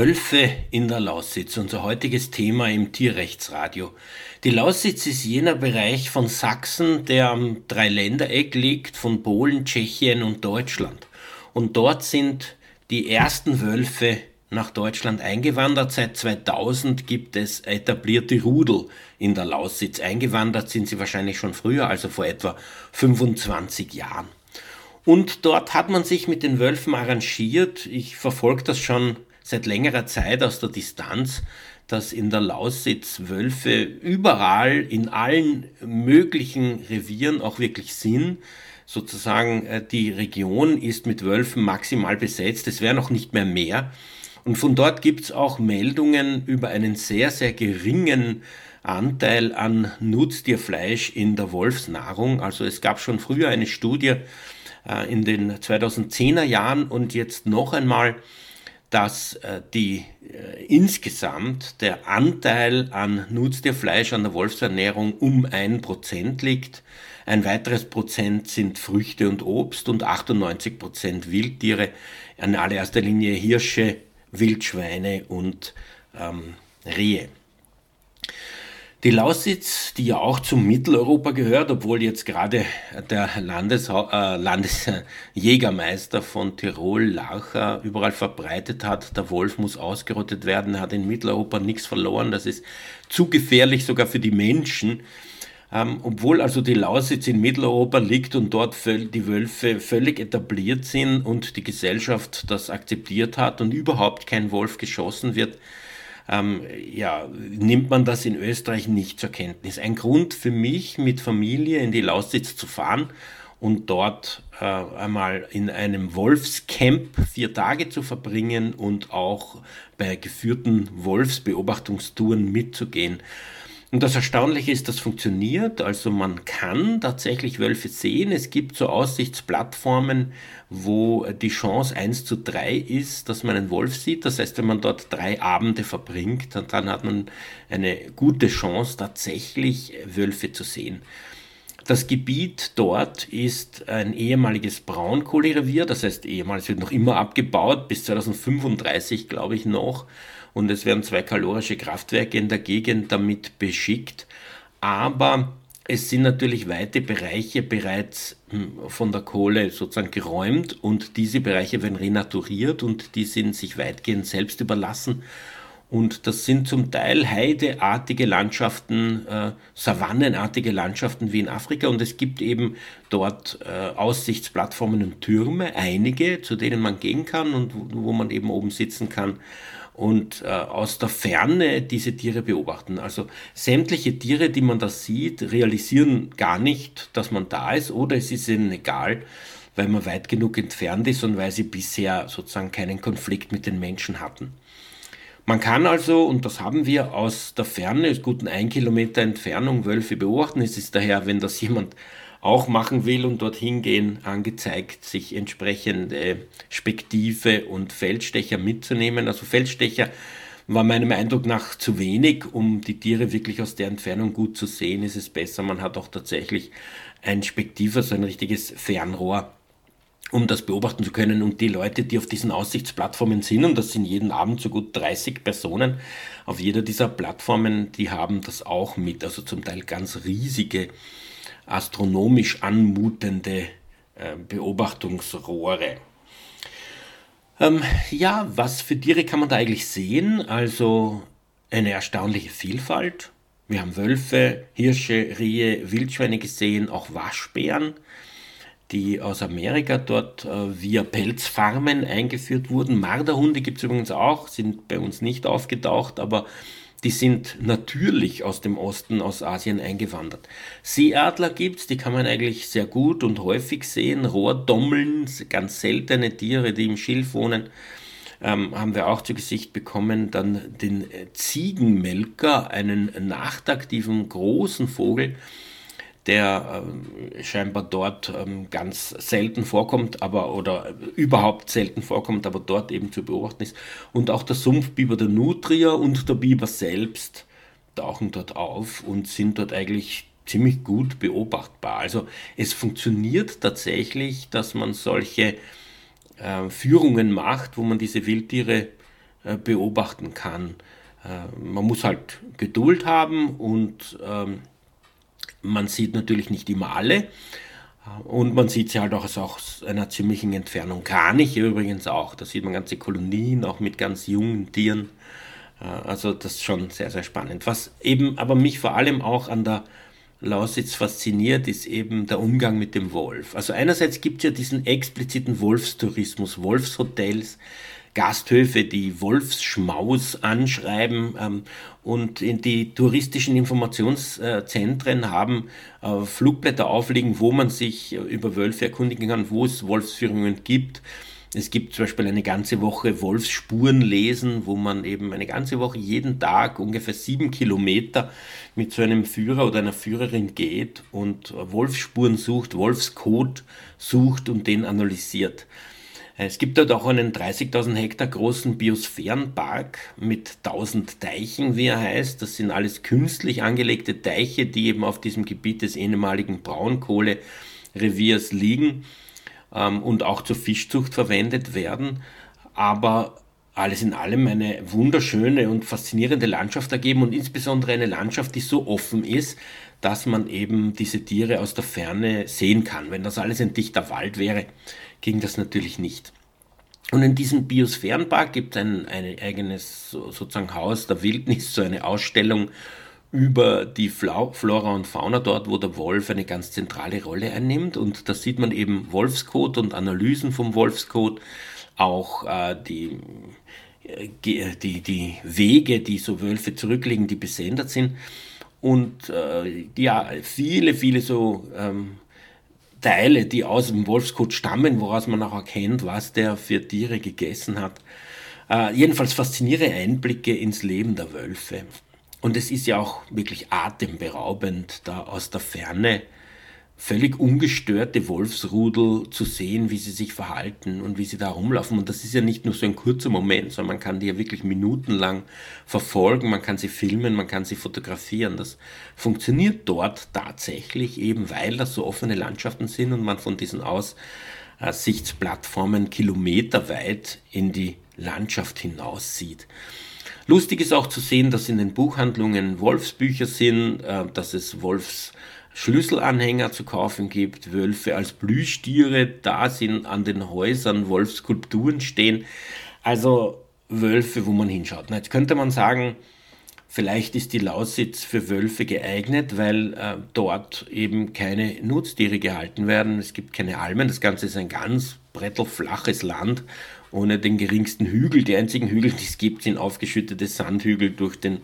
Wölfe in der Lausitz, unser heutiges Thema im Tierrechtsradio. Die Lausitz ist jener Bereich von Sachsen, der am Dreiländereck liegt, von Polen, Tschechien und Deutschland. Und dort sind die ersten Wölfe nach Deutschland eingewandert. Seit 2000 gibt es etablierte Rudel in der Lausitz. Eingewandert sind sie wahrscheinlich schon früher, also vor etwa 25 Jahren. Und dort hat man sich mit den Wölfen arrangiert. Ich verfolge das schon seit längerer Zeit aus der Distanz, dass in der Lausitz Wölfe überall in allen möglichen Revieren auch wirklich sind. Sozusagen äh, die Region ist mit Wölfen maximal besetzt, es wäre noch nicht mehr mehr. Und von dort gibt es auch Meldungen über einen sehr, sehr geringen Anteil an Nutztierfleisch in der Wolfsnahrung. Also es gab schon früher eine Studie äh, in den 2010er Jahren und jetzt noch einmal dass äh, die äh, insgesamt der Anteil an Nutztierfleisch an der Wolfsernährung um ein Prozent liegt. Ein weiteres Prozent sind Früchte und Obst und 98 Prozent Wildtiere, in allererster Linie Hirsche, Wildschweine und ähm, Rehe. Die Lausitz, die ja auch zum Mitteleuropa gehört, obwohl jetzt gerade der Landes, äh, Landesjägermeister von Tirol, Lacher, überall verbreitet hat, der Wolf muss ausgerottet werden, hat in Mitteleuropa nichts verloren, das ist zu gefährlich sogar für die Menschen. Ähm, obwohl also die Lausitz in Mitteleuropa liegt und dort die Wölfe völlig etabliert sind und die Gesellschaft das akzeptiert hat und überhaupt kein Wolf geschossen wird, ähm, ja, nimmt man das in Österreich nicht zur Kenntnis. Ein Grund für mich, mit Familie in die Lausitz zu fahren und dort äh, einmal in einem Wolfscamp vier Tage zu verbringen und auch bei geführten Wolfsbeobachtungstouren mitzugehen. Und das Erstaunliche ist, das funktioniert. Also man kann tatsächlich Wölfe sehen. Es gibt so Aussichtsplattformen, wo die Chance 1 zu 3 ist, dass man einen Wolf sieht. Das heißt, wenn man dort drei Abende verbringt, dann hat man eine gute Chance, tatsächlich Wölfe zu sehen. Das Gebiet dort ist ein ehemaliges Braunkohlerevier, das heißt ehemals wird noch immer abgebaut, bis 2035 glaube ich noch und es werden zwei kalorische Kraftwerke in der Gegend damit beschickt. Aber es sind natürlich weite Bereiche bereits hm, von der Kohle sozusagen geräumt und diese Bereiche werden renaturiert und die sind sich weitgehend selbst überlassen. Und das sind zum Teil heideartige Landschaften, äh, savannenartige Landschaften wie in Afrika. Und es gibt eben dort äh, Aussichtsplattformen und Türme, einige, zu denen man gehen kann und wo, wo man eben oben sitzen kann und äh, aus der Ferne diese Tiere beobachten. Also sämtliche Tiere, die man da sieht, realisieren gar nicht, dass man da ist oder es ist ihnen egal, weil man weit genug entfernt ist und weil sie bisher sozusagen keinen Konflikt mit den Menschen hatten. Man kann also, und das haben wir aus der Ferne, guten ein Kilometer Entfernung, Wölfe beobachten. Es ist daher, wenn das jemand auch machen will und dorthin gehen, angezeigt, sich entsprechende Spektive und Feldstecher mitzunehmen. Also Feldstecher war meinem Eindruck nach zu wenig, um die Tiere wirklich aus der Entfernung gut zu sehen. Ist es besser, man hat auch tatsächlich ein Spektiv, also ein richtiges Fernrohr, um das beobachten zu können. Und die Leute, die auf diesen Aussichtsplattformen sind, und das sind jeden Abend so gut 30 Personen, auf jeder dieser Plattformen, die haben das auch mit, also zum Teil ganz riesige astronomisch anmutende äh, Beobachtungsrohre. Ähm, ja, was für Tiere kann man da eigentlich sehen? Also eine erstaunliche Vielfalt. Wir haben Wölfe, Hirsche, Rehe, Wildschweine gesehen, auch Waschbären, die aus Amerika dort äh, via Pelzfarmen eingeführt wurden. Marderhunde gibt es übrigens auch, sind bei uns nicht aufgetaucht, aber die sind natürlich aus dem Osten, aus Asien eingewandert. Seeadler gibt's, die kann man eigentlich sehr gut und häufig sehen. Rohrdommeln, ganz seltene Tiere, die im Schilf wohnen, ähm, haben wir auch zu Gesicht bekommen. Dann den Ziegenmelker, einen nachtaktiven großen Vogel, der äh, scheinbar dort ähm, ganz selten vorkommt, aber oder überhaupt selten vorkommt, aber dort eben zu beobachten ist. Und auch der Sumpfbiber der Nutria und der Biber selbst tauchen dort auf und sind dort eigentlich ziemlich gut beobachtbar. Also es funktioniert tatsächlich, dass man solche äh, Führungen macht, wo man diese Wildtiere äh, beobachten kann. Äh, man muss halt Geduld haben und ähm, man sieht natürlich nicht immer alle. Und man sieht sie halt auch aus einer ziemlichen Entfernung. Kraniche übrigens auch. Da sieht man ganze Kolonien, auch mit ganz jungen Tieren. Äh, also das ist schon sehr, sehr spannend. Was eben aber mich vor allem auch an der Lausitz fasziniert, ist eben der Umgang mit dem Wolf. Also einerseits gibt es ja diesen expliziten Wolfstourismus, Wolfshotels, Gasthöfe, die Wolfsschmaus anschreiben ähm, und in die touristischen Informationszentren haben äh, Flugblätter aufliegen, wo man sich über Wölfe erkundigen kann, wo es Wolfsführungen gibt. Es gibt zum Beispiel eine ganze Woche Wolfsspuren lesen, wo man eben eine ganze Woche jeden Tag ungefähr sieben Kilometer mit so einem Führer oder einer Führerin geht und Wolfsspuren sucht, Wolfscode sucht und den analysiert. Es gibt dort auch einen 30.000 Hektar großen Biosphärenpark mit 1000 Teichen, wie er heißt. Das sind alles künstlich angelegte Teiche, die eben auf diesem Gebiet des ehemaligen Braunkohlereviers liegen ähm, und auch zur Fischzucht verwendet werden, aber alles in allem eine wunderschöne und faszinierende Landschaft ergeben und insbesondere eine Landschaft, die so offen ist, dass man eben diese Tiere aus der Ferne sehen kann. Wenn das alles ein dichter Wald wäre, ging das natürlich nicht. Und in diesem Biosphärenpark gibt es ein, ein eigenes sozusagen Haus der Wildnis, so eine Ausstellung über die Flora und Fauna dort, wo der Wolf eine ganz zentrale Rolle einnimmt. Und da sieht man eben Wolfscode und Analysen vom Wolfscode, auch äh, die, äh, die, die Wege, die so Wölfe zurücklegen, die besendet sind. Und äh, ja, viele, viele so ähm, Teile, die aus dem Wolfskot stammen, woraus man auch erkennt, was der für Tiere gegessen hat. Äh, jedenfalls faszinierende Einblicke ins Leben der Wölfe. Und es ist ja auch wirklich atemberaubend, da aus der Ferne völlig ungestörte Wolfsrudel zu sehen, wie sie sich verhalten und wie sie da rumlaufen. Und das ist ja nicht nur so ein kurzer Moment, sondern man kann die ja wirklich minutenlang verfolgen, man kann sie filmen, man kann sie fotografieren. Das funktioniert dort tatsächlich eben, weil das so offene Landschaften sind und man von diesen Aussichtsplattformen kilometerweit in die Landschaft hinaus sieht. Lustig ist auch zu sehen, dass in den Buchhandlungen Wolfsbücher sind, äh, dass es Wolfsschlüsselanhänger zu kaufen gibt, Wölfe als Plüschtiere da sind, an den Häusern Wolfskulpturen stehen. Also Wölfe, wo man hinschaut. Jetzt könnte man sagen, vielleicht ist die Lausitz für Wölfe geeignet, weil äh, dort eben keine Nutztiere gehalten werden. Es gibt keine Almen. Das Ganze ist ein ganz brettelflaches Land ohne den geringsten Hügel. Die einzigen Hügel, die es gibt, sind aufgeschüttete Sandhügel durch den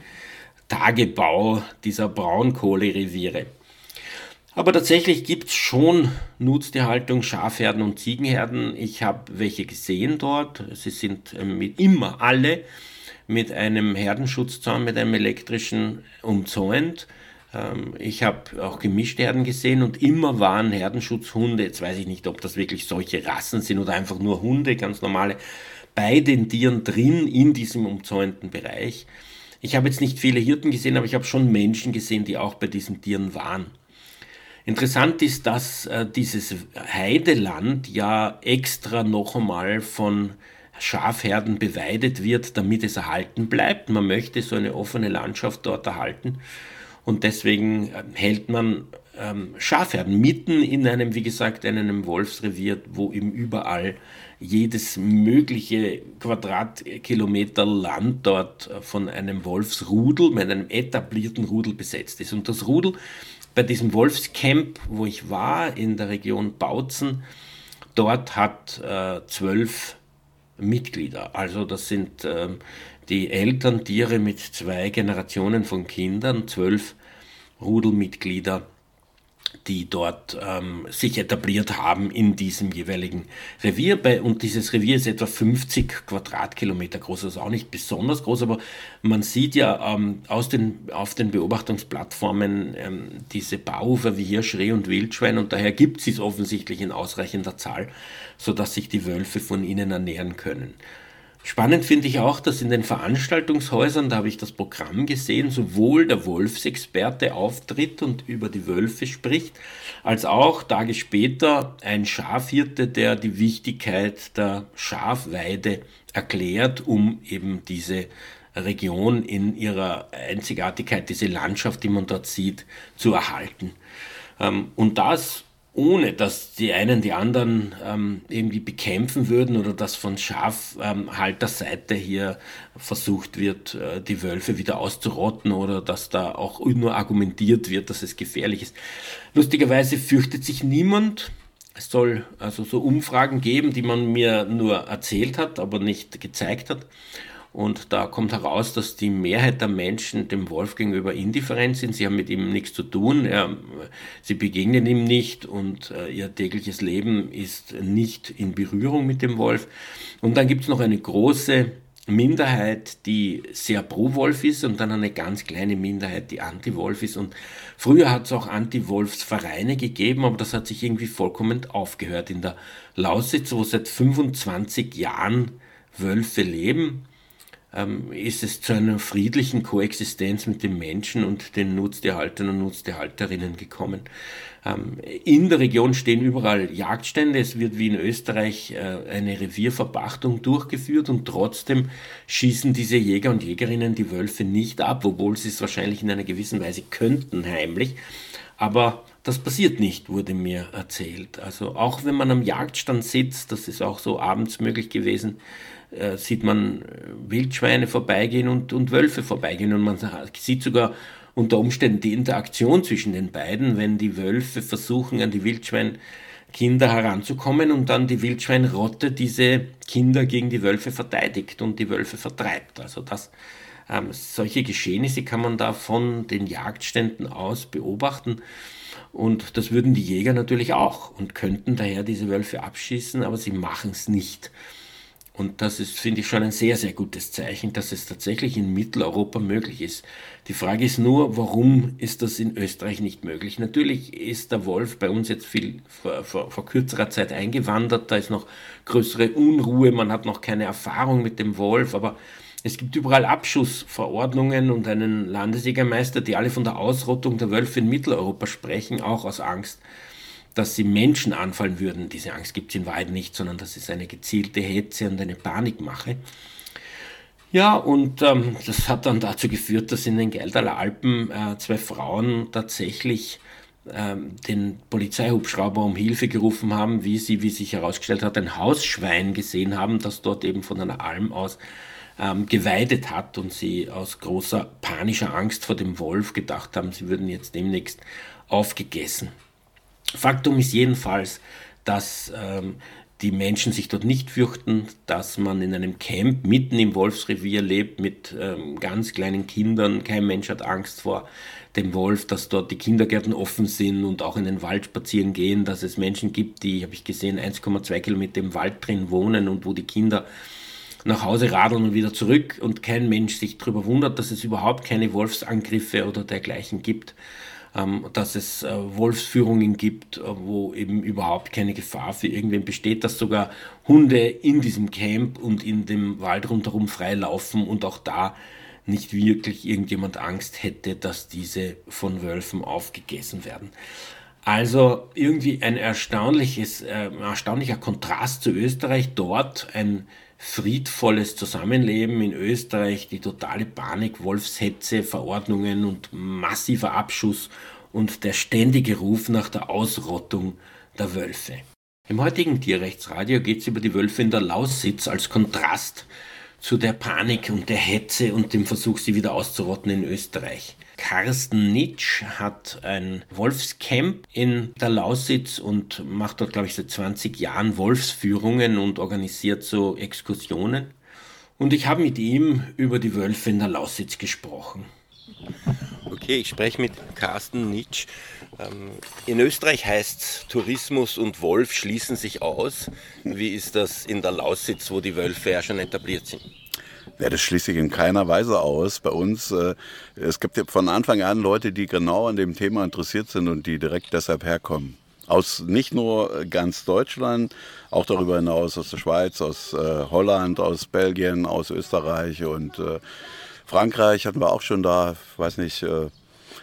Tagebau dieser Braunkohlereviere. Aber tatsächlich gibt es schon Nutztierhaltung, Schafherden und Ziegenherden. Ich habe welche gesehen dort. Sie sind ähm, mit immer alle mit einem Herdenschutzzaun, mit einem elektrischen umzäunt. Ähm, ich habe auch gemischte Herden gesehen und immer waren Herdenschutzhunde, jetzt weiß ich nicht, ob das wirklich solche Rassen sind oder einfach nur Hunde, ganz normale, bei den Tieren drin in diesem umzäunten Bereich. Ich habe jetzt nicht viele Hirten gesehen, aber ich habe schon Menschen gesehen, die auch bei diesen Tieren waren. Interessant ist, dass äh, dieses Heideland ja extra noch einmal von Schafherden beweidet wird, damit es erhalten bleibt. Man möchte so eine offene Landschaft dort erhalten. Und deswegen ähm, hält man ähm, Schafherden mitten in einem, wie gesagt, in einem Wolfsrevier, wo eben überall jedes mögliche Quadratkilometer Land dort äh, von einem Wolfsrudel, mit einem etablierten Rudel besetzt ist. Und das Rudel bei diesem Wolfscamp, wo ich war, in der Region Bautzen, dort hat äh, zwölf Mitglieder. Also das sind äh, die Elterntiere mit zwei Generationen von Kindern, zwölf Rudelmitglieder. Die dort ähm, sich etabliert haben in diesem jeweiligen Revier. Bei, und dieses Revier ist etwa 50 Quadratkilometer groß, also auch nicht besonders groß, aber man sieht ja ähm, aus den, auf den Beobachtungsplattformen ähm, diese Bauufer wie Hirsch, Reh und Wildschwein und daher gibt es es offensichtlich in ausreichender Zahl, sodass sich die Wölfe von ihnen ernähren können. Spannend finde ich auch, dass in den Veranstaltungshäusern, da habe ich das Programm gesehen, sowohl der Wolfsexperte auftritt und über die Wölfe spricht, als auch Tage später ein Schafhirte, der die Wichtigkeit der Schafweide erklärt, um eben diese Region in ihrer Einzigartigkeit, diese Landschaft, die man dort sieht, zu erhalten. Ähm, und das ohne dass die einen die anderen ähm, irgendwie bekämpfen würden oder dass von Schafhalterseite ähm, hier versucht wird, äh, die Wölfe wieder auszurotten oder dass da auch nur argumentiert wird, dass es gefährlich ist. Lustigerweise fürchtet sich niemand. Es soll also so Umfragen geben, die man mir nur erzählt hat, aber nicht gezeigt hat. Und da kommt heraus, dass die Mehrheit der Menschen dem Wolf gegenüber indifferent sind. Sie haben mit ihm nichts zu tun. Er, sie begegnen ihm nicht und äh, ihr tägliches Leben ist nicht in Berührung mit dem Wolf. Und dann gibt es noch eine große Minderheit, die sehr pro Wolf ist und dann eine ganz kleine Minderheit, die anti-Wolf ist. Und früher hat es auch Anti-Wolfsvereine gegeben, aber das hat sich irgendwie vollkommen aufgehört. In der Lausitz, wo seit 25 Jahren Wölfe leben, ähm, ist es zu einer friedlichen Koexistenz mit den Menschen und den Nutztierhaltern und Nutztierhalterinnen gekommen. Ähm, in der Region stehen überall Jagdstände. Es wird wie in Österreich äh, eine Revierverpachtung durchgeführt und trotzdem schießen diese Jäger und Jägerinnen die Wölfe nicht ab, obwohl sie es wahrscheinlich in einer gewissen Weise könnten heimlich. Aber das passiert nicht, wurde mir erzählt. Also auch wenn man am Jagdstand sitzt, das ist auch so abends möglich gewesen, äh, sieht man äh, Wildschweine vorbeigehen und, und Wölfe vorbeigehen. Und man sieht sogar unter Umständen die Interaktion zwischen den beiden, wenn die Wölfe versuchen, an die Wildschweinkinder heranzukommen und dann die Wildschweinrotte diese Kinder gegen die Wölfe verteidigt und die Wölfe vertreibt. Also das, ähm, solche Geschehnisse kann man da von den Jagdständen aus beobachten. Und das würden die Jäger natürlich auch und könnten daher diese Wölfe abschießen, aber sie machen es nicht. Und das ist, finde ich, schon ein sehr, sehr gutes Zeichen, dass es tatsächlich in Mitteleuropa möglich ist. Die Frage ist nur, warum ist das in Österreich nicht möglich? Natürlich ist der Wolf bei uns jetzt viel vor, vor, vor kürzerer Zeit eingewandert, da ist noch größere Unruhe, man hat noch keine Erfahrung mit dem Wolf, aber es gibt überall Abschussverordnungen und einen Landesjägermeister, die alle von der Ausrottung der Wölfe in Mitteleuropa sprechen, auch aus Angst dass sie Menschen anfallen würden. Diese Angst gibt es in Wahrheit nicht, sondern das ist eine gezielte Hetze und eine Panikmache. Ja, und ähm, das hat dann dazu geführt, dass in den Geldaler Alpen äh, zwei Frauen tatsächlich ähm, den Polizeihubschrauber um Hilfe gerufen haben, wie sie, wie sich herausgestellt hat, ein Hausschwein gesehen haben, das dort eben von einer Alm aus ähm, geweidet hat und sie aus großer panischer Angst vor dem Wolf gedacht haben, sie würden jetzt demnächst aufgegessen. Faktum ist jedenfalls, dass ähm, die Menschen sich dort nicht fürchten, dass man in einem Camp mitten im Wolfsrevier lebt mit ähm, ganz kleinen Kindern. Kein Mensch hat Angst vor dem Wolf, dass dort die Kindergärten offen sind und auch in den Wald spazieren gehen, dass es Menschen gibt, die, habe ich gesehen, 1,2 Kilometer im Wald drin wohnen und wo die Kinder nach Hause radeln und wieder zurück und kein Mensch sich darüber wundert, dass es überhaupt keine Wolfsangriffe oder dergleichen gibt. Ähm, dass es äh, Wolfsführungen gibt, äh, wo eben überhaupt keine Gefahr für irgendwen besteht, dass sogar Hunde in diesem Camp und in dem Wald rundherum frei laufen und auch da nicht wirklich irgendjemand Angst hätte, dass diese von Wölfen aufgegessen werden. Also irgendwie ein erstaunliches, äh, erstaunlicher Kontrast zu Österreich. Dort ein friedvolles Zusammenleben in Österreich, die totale Panik, Wolfshetze, Verordnungen und massiver Abschuss und der ständige Ruf nach der Ausrottung der Wölfe. Im heutigen Tierrechtsradio geht es über die Wölfe in der Lausitz als Kontrast zu der Panik und der Hetze und dem Versuch, sie wieder auszurotten in Österreich. Carsten Nitsch hat ein Wolfscamp in der Lausitz und macht dort, glaube ich, seit 20 Jahren Wolfsführungen und organisiert so Exkursionen. Und ich habe mit ihm über die Wölfe in der Lausitz gesprochen. Okay, ich spreche mit Carsten Nitsch. Ähm, in Österreich heißt Tourismus und Wolf schließen sich aus. Wie ist das in der Lausitz, wo die Wölfe ja schon etabliert sind? Ja, das schließt sich in keiner Weise aus. Bei uns, äh, es gibt ja von Anfang an Leute, die genau an dem Thema interessiert sind und die direkt deshalb herkommen. Aus nicht nur ganz Deutschland, auch darüber hinaus aus der Schweiz, aus äh, Holland, aus Belgien, aus Österreich und äh, Frankreich hatten wir auch schon da, weiß nicht. Äh,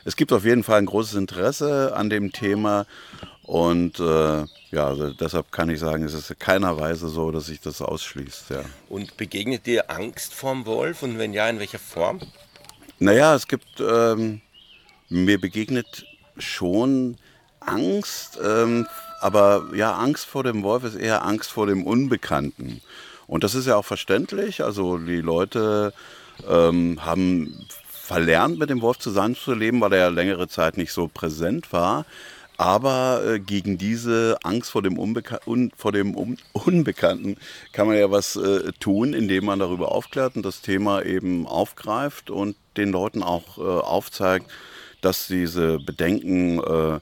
es gibt auf jeden Fall ein großes Interesse an dem Thema und äh, ja, also deshalb kann ich sagen, es ist in keiner Weise so, dass sich das ausschließt. Ja. Und begegnet dir Angst vorm Wolf und wenn ja, in welcher Form? Naja, es gibt, ähm, mir begegnet schon Angst, ähm, aber ja, Angst vor dem Wolf ist eher Angst vor dem Unbekannten. Und das ist ja auch verständlich. Also die Leute ähm, haben verlernt, mit dem Wolf zusammenzuleben, weil er ja längere Zeit nicht so präsent war. Aber äh, gegen diese Angst vor dem, Unbeka un vor dem um Unbekannten kann man ja was äh, tun, indem man darüber aufklärt und das Thema eben aufgreift und den Leuten auch äh, aufzeigt, dass diese Bedenken äh,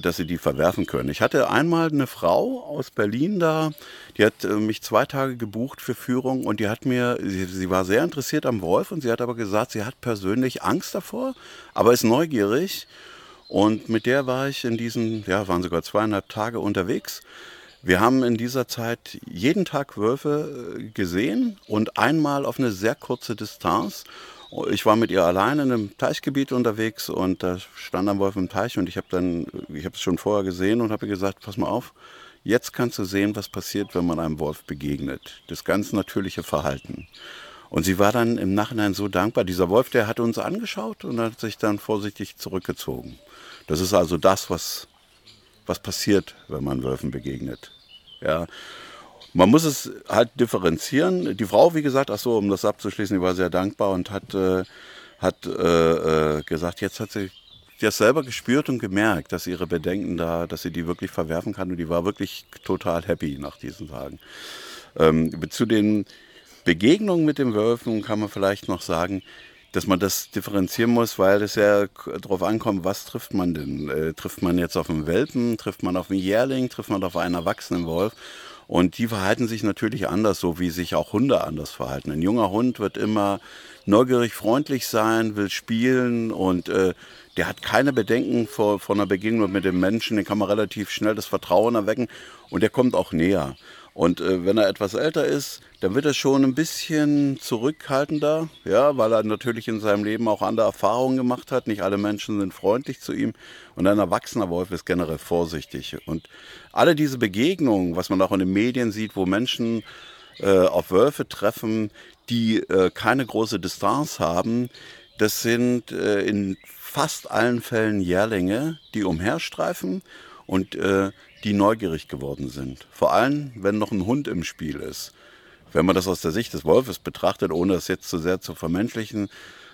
dass sie die verwerfen können. Ich hatte einmal eine Frau aus Berlin da, die hat äh, mich zwei Tage gebucht für Führung und die hat mir, sie, sie, war sehr interessiert am Wolf und sie hat aber gesagt, sie hat persönlich Angst davor, aber ist neugierig. Und mit der war ich in diesen, ja, waren sogar zweieinhalb Tage unterwegs. Wir haben in dieser Zeit jeden Tag Wölfe äh, gesehen und einmal auf eine sehr kurze Distanz. Ich war mit ihr alleine in einem Teichgebiet unterwegs und da stand ein Wolf im Teich und ich habe dann, ich habe es schon vorher gesehen und habe gesagt, pass mal auf, jetzt kannst du sehen, was passiert, wenn man einem Wolf begegnet. Das ganz natürliche Verhalten. Und sie war dann im Nachhinein so dankbar. Dieser Wolf, der hat uns angeschaut und hat sich dann vorsichtig zurückgezogen. Das ist also das, was, was passiert, wenn man Wölfen begegnet. Ja. Man muss es halt differenzieren. Die Frau, wie gesagt, ach so, um das abzuschließen, die war sehr dankbar und hat, äh, hat äh, äh, gesagt, jetzt hat sie das selber gespürt und gemerkt, dass ihre Bedenken da, dass sie die wirklich verwerfen kann und die war wirklich total happy nach diesen Tagen. Ähm, zu den Begegnungen mit den Wölfen kann man vielleicht noch sagen, dass man das differenzieren muss, weil es ja darauf ankommt, was trifft man denn? Äh, trifft man jetzt auf einen Welpen, trifft man auf einen Jährling, trifft man auf einen erwachsenen Wolf? Und die verhalten sich natürlich anders, so wie sich auch Hunde anders verhalten. Ein junger Hund wird immer neugierig, freundlich sein, will spielen und äh, der hat keine Bedenken vor, vor einer Begegnung mit dem Menschen. Den kann man relativ schnell das Vertrauen erwecken und der kommt auch näher. Und äh, wenn er etwas älter ist, dann wird er schon ein bisschen zurückhaltender, ja, weil er natürlich in seinem Leben auch andere Erfahrungen gemacht hat. Nicht alle Menschen sind freundlich zu ihm. Und ein erwachsener Wolf ist generell vorsichtig. Und alle diese Begegnungen, was man auch in den Medien sieht, wo Menschen äh, auf Wölfe treffen, die äh, keine große Distanz haben, das sind äh, in fast allen Fällen Jährlinge, die umherstreifen und äh, die neugierig geworden sind. Vor allem, wenn noch ein Hund im Spiel ist. Wenn man das aus der Sicht des Wolfes betrachtet, ohne das jetzt zu sehr zu vermenschlichen,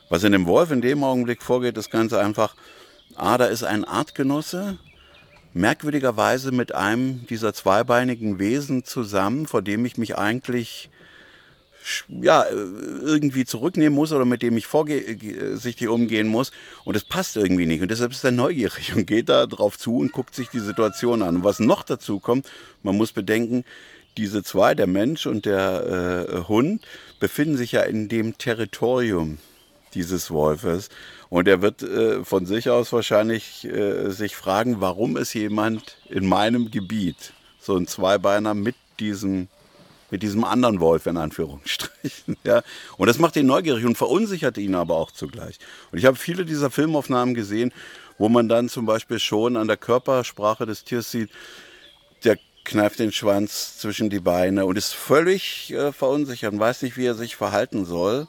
was in dem Wolf in dem Augenblick vorgeht, ist ganz einfach, ah, da ist ein Artgenosse, merkwürdigerweise mit einem dieser zweibeinigen Wesen zusammen, vor dem ich mich eigentlich ja, irgendwie zurücknehmen muss oder mit dem ich vorsichtig umgehen muss. Und das passt irgendwie nicht. Und deshalb ist er neugierig und geht da drauf zu und guckt sich die Situation an. Und was noch dazu kommt, man muss bedenken, diese zwei, der Mensch und der äh, Hund, befinden sich ja in dem Territorium dieses Wolfes. Und er wird äh, von sich aus wahrscheinlich äh, sich fragen, warum ist jemand in meinem Gebiet, so ein Zweibeiner mit diesem mit diesem anderen Wolf in Anführungsstrichen. Ja. Und das macht ihn neugierig und verunsichert ihn aber auch zugleich. Und ich habe viele dieser Filmaufnahmen gesehen, wo man dann zum Beispiel schon an der Körpersprache des Tiers sieht, der kneift den Schwanz zwischen die Beine und ist völlig äh, verunsichert und weiß nicht, wie er sich verhalten soll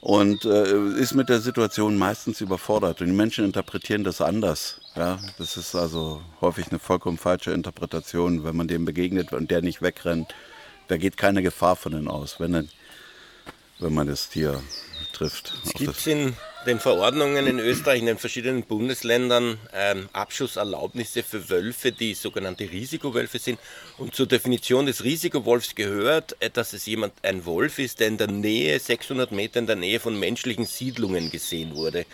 und äh, ist mit der Situation meistens überfordert. Und die Menschen interpretieren das anders. Ja, das ist also häufig eine vollkommen falsche Interpretation, wenn man dem begegnet und der nicht wegrennt da geht keine Gefahr von ihnen aus, wenn, wenn man das Tier trifft. Es gibt in den Verordnungen in Österreich, in den verschiedenen Bundesländern ähm, Abschusserlaubnisse für Wölfe, die sogenannte Risikowölfe sind. Und zur Definition des Risikowolfs gehört, äh, dass es jemand, ein Wolf ist, der in der Nähe, 600 Meter in der Nähe von menschlichen Siedlungen gesehen wurde.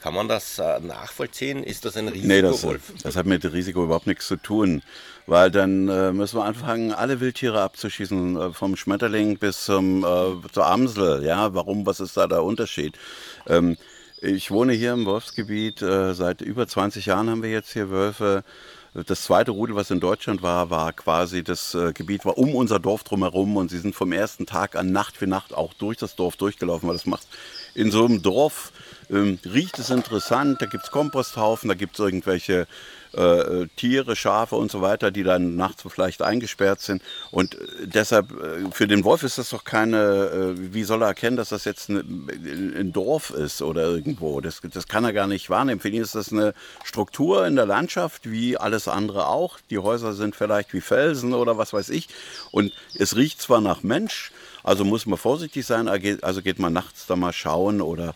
Kann man das äh, nachvollziehen? Ist das ein Risiko? Nee, das, das, hat mit Risiko überhaupt nichts zu tun. Weil dann äh, müssen wir anfangen, alle Wildtiere abzuschießen, äh, vom Schmetterling bis zum, äh, zur Amsel. Ja, warum, was ist da der Unterschied? Ähm, ich wohne hier im Wolfsgebiet, äh, seit über 20 Jahren haben wir jetzt hier Wölfe. Das zweite Rudel, was in Deutschland war, war quasi das äh, Gebiet war um unser Dorf drumherum und sie sind vom ersten Tag an Nacht für Nacht auch durch das Dorf durchgelaufen, weil das macht in so einem Dorf ähm, riecht es interessant, da gibt es Komposthaufen, da gibt es irgendwelche äh, Tiere, Schafe und so weiter, die dann nachts vielleicht eingesperrt sind. Und äh, deshalb, äh, für den Wolf ist das doch keine, äh, wie soll er erkennen, dass das jetzt ein, ein Dorf ist oder irgendwo? Das, das kann er gar nicht wahrnehmen. Für ihn ist das eine Struktur in der Landschaft, wie alles andere auch. Die Häuser sind vielleicht wie Felsen oder was weiß ich. Und es riecht zwar nach Mensch, also muss man vorsichtig sein, also geht man nachts da mal schauen oder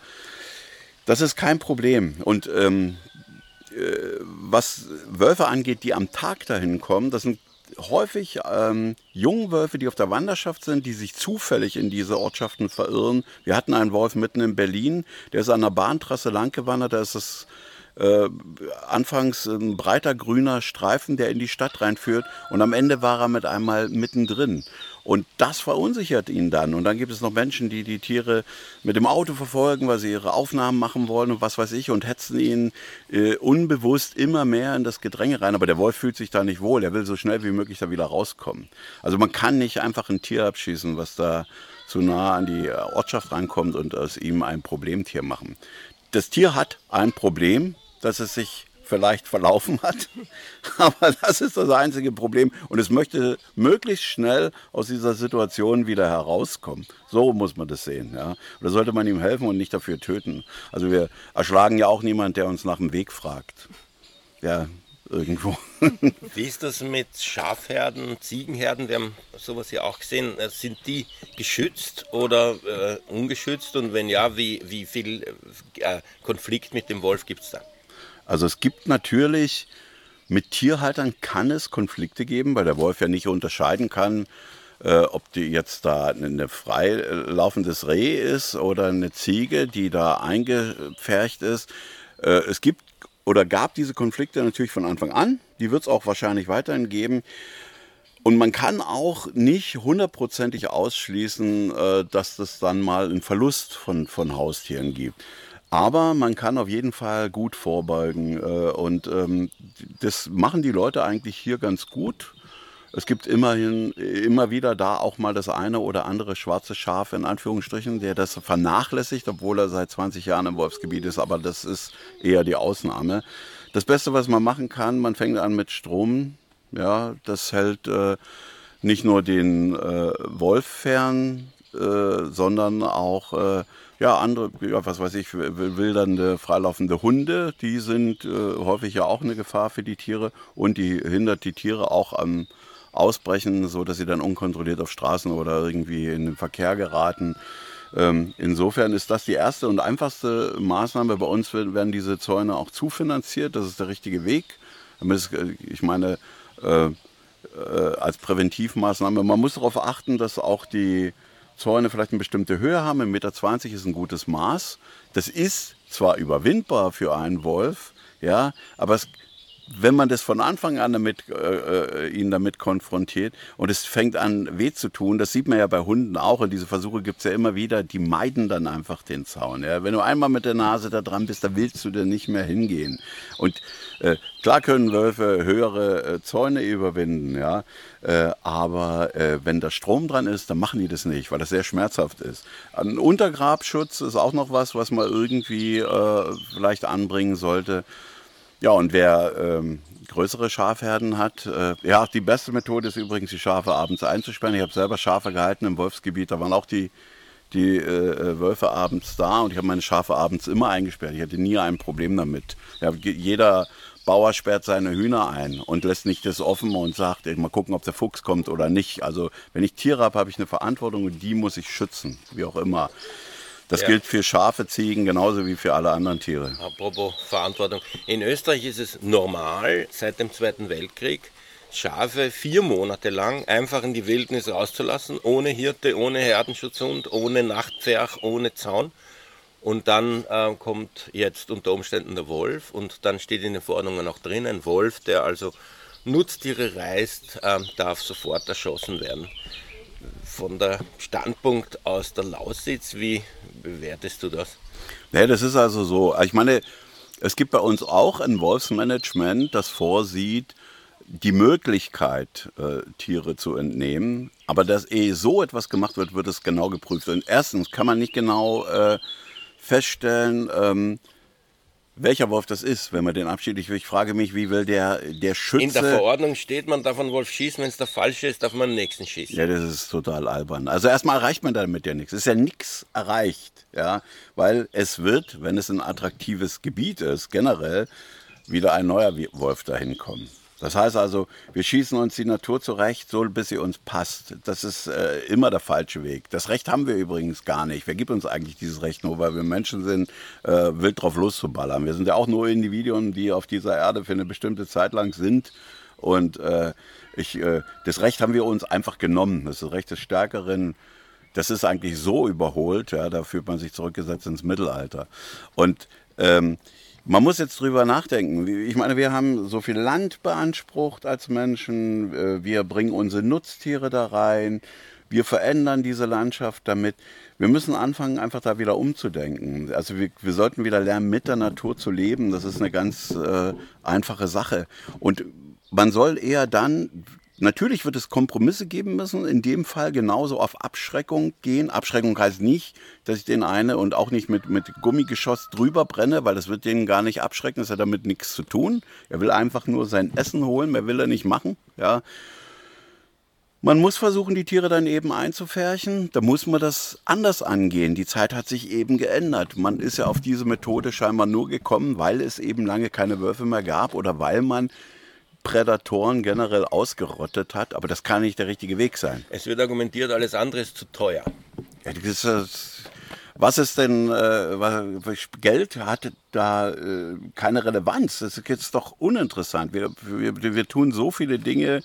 das ist kein Problem. Und ähm, äh, was Wölfe angeht, die am Tag dahin kommen, das sind häufig ähm, Jungwölfe, die auf der Wanderschaft sind, die sich zufällig in diese Ortschaften verirren. Wir hatten einen Wolf mitten in Berlin, der ist an der Bahntrasse langgewandert, da ist es äh, anfangs ein breiter grüner Streifen, der in die Stadt reinführt und am Ende war er mit einmal mittendrin. Und das verunsichert ihn dann. Und dann gibt es noch Menschen, die die Tiere mit dem Auto verfolgen, weil sie ihre Aufnahmen machen wollen und was weiß ich und hetzen ihn äh, unbewusst immer mehr in das Gedränge rein. Aber der Wolf fühlt sich da nicht wohl. Er will so schnell wie möglich da wieder rauskommen. Also man kann nicht einfach ein Tier abschießen, was da zu nah an die Ortschaft rankommt und aus ihm ein Problemtier machen. Das Tier hat ein Problem, dass es sich vielleicht verlaufen hat. Aber das ist das einzige Problem. Und es möchte möglichst schnell aus dieser Situation wieder herauskommen. So muss man das sehen. Ja? Oder sollte man ihm helfen und nicht dafür töten. Also wir erschlagen ja auch niemanden, der uns nach dem Weg fragt. Ja, irgendwo. Wie ist das mit Schafherden, Ziegenherden? Wir haben sowas ja auch gesehen. Äh, sind die geschützt oder äh, ungeschützt? Und wenn ja, wie, wie viel äh, Konflikt mit dem Wolf gibt es da? Also es gibt natürlich, mit Tierhaltern kann es Konflikte geben, weil der Wolf ja nicht unterscheiden kann, äh, ob die jetzt da ein freilaufendes Reh ist oder eine Ziege, die da eingepfercht ist. Äh, es gibt oder gab diese Konflikte natürlich von Anfang an. Die wird es auch wahrscheinlich weiterhin geben. Und man kann auch nicht hundertprozentig ausschließen, äh, dass es dann mal einen Verlust von, von Haustieren gibt. Aber man kann auf jeden Fall gut vorbeugen. Äh, und ähm, das machen die Leute eigentlich hier ganz gut. Es gibt immerhin immer wieder da auch mal das eine oder andere schwarze Schaf in Anführungsstrichen, der das vernachlässigt, obwohl er seit 20 Jahren im Wolfsgebiet ist. Aber das ist eher die Ausnahme. Das Beste, was man machen kann, man fängt an mit Strom. Ja, das hält äh, nicht nur den äh, Wolf fern, äh, sondern auch äh, ja, andere, ja, was weiß ich, wildernde, freilaufende Hunde, die sind äh, häufig ja auch eine Gefahr für die Tiere und die hindert die Tiere auch am Ausbrechen, so dass sie dann unkontrolliert auf Straßen oder irgendwie in den Verkehr geraten. Ähm, insofern ist das die erste und einfachste Maßnahme. Bei uns werden diese Zäune auch zufinanziert. Das ist der richtige Weg. Äh, ich meine, äh, äh, als Präventivmaßnahme, man muss darauf achten, dass auch die Zäune vielleicht eine bestimmte Höhe haben. 1,20 Meter ist ein gutes Maß. Das ist zwar überwindbar für einen Wolf, ja, aber es wenn man das von Anfang an damit, äh, äh, ihn damit konfrontiert und es fängt an weh zu tun, das sieht man ja bei Hunden auch und diese Versuche gibt es ja immer wieder, die meiden dann einfach den Zaun. Ja? Wenn du einmal mit der Nase da dran bist, da willst du da nicht mehr hingehen. Und äh, klar können Wölfe höhere äh, Zäune überwinden, ja, äh, aber äh, wenn da Strom dran ist, dann machen die das nicht, weil das sehr schmerzhaft ist. Ein Untergrabschutz ist auch noch was, was man irgendwie vielleicht anbringen sollte. Ja, und wer ähm, größere Schafherden hat, äh, ja, die beste Methode ist übrigens, die Schafe abends einzusperren. Ich habe selber Schafe gehalten im Wolfsgebiet, da waren auch die, die äh, Wölfe abends da und ich habe meine Schafe abends immer eingesperrt. Ich hatte nie ein Problem damit. Ja, jeder Bauer sperrt seine Hühner ein und lässt nicht das offen und sagt, mal gucken, ob der Fuchs kommt oder nicht. Also wenn ich Tiere habe, habe ich eine Verantwortung und die muss ich schützen, wie auch immer. Das ja. gilt für Schafe, Ziegen genauso wie für alle anderen Tiere. Apropos Verantwortung. In Österreich ist es normal, seit dem Zweiten Weltkrieg, Schafe vier Monate lang einfach in die Wildnis rauszulassen, ohne Hirte, ohne Herdenschutzhund, ohne Nachtpferch, ohne Zaun. Und dann äh, kommt jetzt unter Umständen der Wolf und dann steht in den Verordnungen auch drin, ein Wolf, der also Nutztiere reißt, äh, darf sofort erschossen werden. Von der Standpunkt aus der Lausitz, wie bewertest du das? Nee, das ist also so. Ich meine, es gibt bei uns auch ein Wolfsmanagement, das vorsieht, die Möglichkeit, äh, Tiere zu entnehmen. Aber dass ehe so etwas gemacht wird, wird es genau geprüft. Und erstens kann man nicht genau äh, feststellen, ähm, welcher Wolf das ist, wenn man den abschiedet. Ich, ich frage mich, wie will der, der Schütze... In der Verordnung steht, man darf einen Wolf schießen, wenn es der falsche ist, darf man den nächsten schießen. Ja, das ist total albern. Also erstmal erreicht man damit ja nichts. Es ist ja nichts erreicht, ja, weil es wird, wenn es ein attraktives Gebiet ist, generell wieder ein neuer Wolf dahin kommen. Das heißt also, wir schießen uns die Natur zurecht, so bis sie uns passt. Das ist äh, immer der falsche Weg. Das Recht haben wir übrigens gar nicht. Wer gibt uns eigentlich dieses Recht nur, weil wir Menschen sind, äh, wild drauf loszuballern? Wir sind ja auch nur Individuen, die auf dieser Erde für eine bestimmte Zeit lang sind. Und äh, ich, äh, das Recht haben wir uns einfach genommen. Das das Recht des Stärkeren. Das ist eigentlich so überholt, ja, da fühlt man sich zurückgesetzt ins Mittelalter. Und ähm, man muss jetzt drüber nachdenken. Ich meine, wir haben so viel Land beansprucht als Menschen. Äh, wir bringen unsere Nutztiere da rein. Wir verändern diese Landschaft damit. Wir müssen anfangen, einfach da wieder umzudenken. Also wir, wir sollten wieder lernen, mit der Natur zu leben. Das ist eine ganz äh, einfache Sache. Und man soll eher dann Natürlich wird es Kompromisse geben müssen, in dem Fall genauso auf Abschreckung gehen. Abschreckung heißt nicht, dass ich den eine und auch nicht mit, mit Gummigeschoss drüber brenne, weil das wird den gar nicht abschrecken, das hat damit nichts zu tun. Er will einfach nur sein Essen holen, mehr will er nicht machen. Ja. Man muss versuchen, die Tiere dann eben einzufärchen. Da muss man das anders angehen. Die Zeit hat sich eben geändert. Man ist ja auf diese Methode scheinbar nur gekommen, weil es eben lange keine Wölfe mehr gab oder weil man Prädatoren generell ausgerottet hat, aber das kann nicht der richtige Weg sein. Es wird argumentiert, alles andere ist zu teuer. Ja, ist, was ist denn, äh, was, Geld hat da äh, keine Relevanz. Das ist jetzt doch uninteressant. Wir, wir, wir tun so viele Dinge,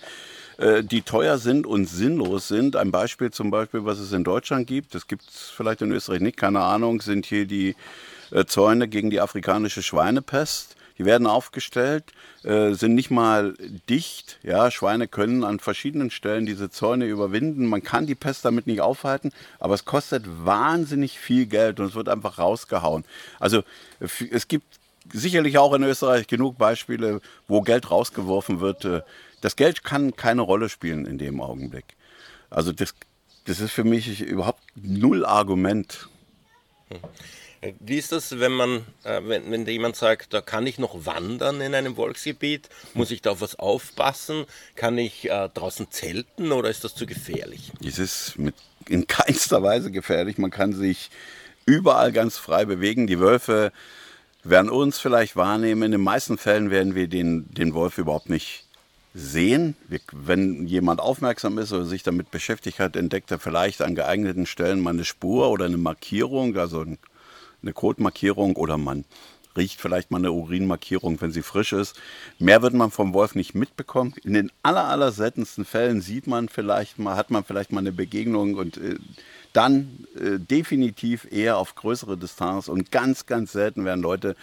äh, die teuer sind und sinnlos sind. Ein Beispiel zum Beispiel, was es in Deutschland gibt, das gibt es vielleicht in Österreich nicht, keine Ahnung, sind hier die äh, Zäune gegen die afrikanische Schweinepest. Die werden aufgestellt, äh, sind nicht mal dicht. Ja, Schweine können an verschiedenen Stellen diese Zäune überwinden. Man kann die Pest damit nicht aufhalten, aber es kostet wahnsinnig viel Geld und es wird einfach rausgehauen. Also es gibt sicherlich auch in Österreich genug Beispiele, wo Geld rausgeworfen wird. Äh, das Geld kann keine Rolle spielen in dem Augenblick. Also das, das ist für mich überhaupt null Argument. Hm. Wie ist das, wenn man, äh, wenn, wenn jemand sagt, da kann ich noch wandern in einem Volksgebiet? Muss ich da auf was aufpassen? Kann ich äh, draußen zelten oder ist das zu gefährlich? Es ist mit, in keinster Weise gefährlich. Man kann sich überall ganz frei bewegen. Die Wölfe werden uns vielleicht wahrnehmen. In den meisten Fällen werden wir den, den Wolf überhaupt nicht sehen. wenn jemand aufmerksam ist oder sich damit beschäftigt hat, entdeckt er vielleicht an geeigneten Stellen mal eine Spur oder eine Markierung, also ein eine Kotmarkierung oder man riecht vielleicht mal eine Urinmarkierung, wenn sie frisch ist. Mehr wird man vom Wolf nicht mitbekommen. In den aller, aller seltensten Fällen sieht man vielleicht mal, hat man vielleicht mal eine Begegnung und äh, dann äh, definitiv eher auf größere Distanz und ganz, ganz selten werden Leute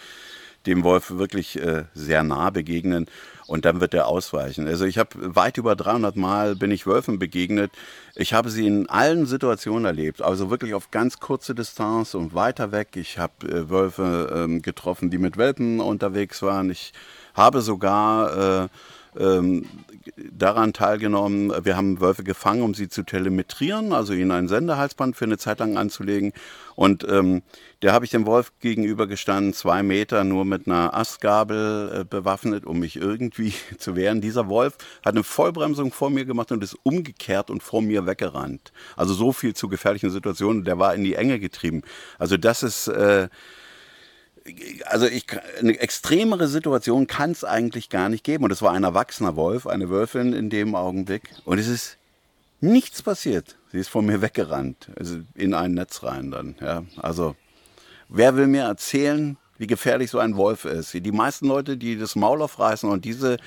dem Wolf wirklich äh, sehr nah begegnen und dann wird er ausweichen. Also ich habe weit über 300 Mal bin ich Wölfen begegnet. Ich habe sie in allen Situationen erlebt, also wirklich auf ganz kurze Distanz und weiter weg. Ich habe äh, Wölfe ähm, getroffen, die mit Welpen unterwegs waren. Ich habe sogar äh, ähm, daran teilgenommen. Wir haben Wölfe gefangen, um sie zu telemetrieren, also ihnen ein Sendehalsband für eine Zeit lang anzulegen. Und ähm, der habe ich dem Wolf gegenüber gestanden, zwei Meter, nur mit einer Astgabel äh, bewaffnet, um mich irgendwie zu wehren. Dieser Wolf hat eine Vollbremsung vor mir gemacht und ist umgekehrt und vor mir weggerannt. Also so viel zu gefährlichen Situationen. Der war in die Enge getrieben. Also das ist äh, also ich, eine extremere Situation kann es eigentlich gar nicht geben. Und es war ein erwachsener Wolf, eine Wölfin in dem Augenblick. Und es ist nichts passiert. Sie ist von mir weggerannt, also in ein Netz rein dann. Ja, also wer will mir erzählen, wie gefährlich so ein Wolf ist? Die meisten Leute, die das Maul aufreißen und diese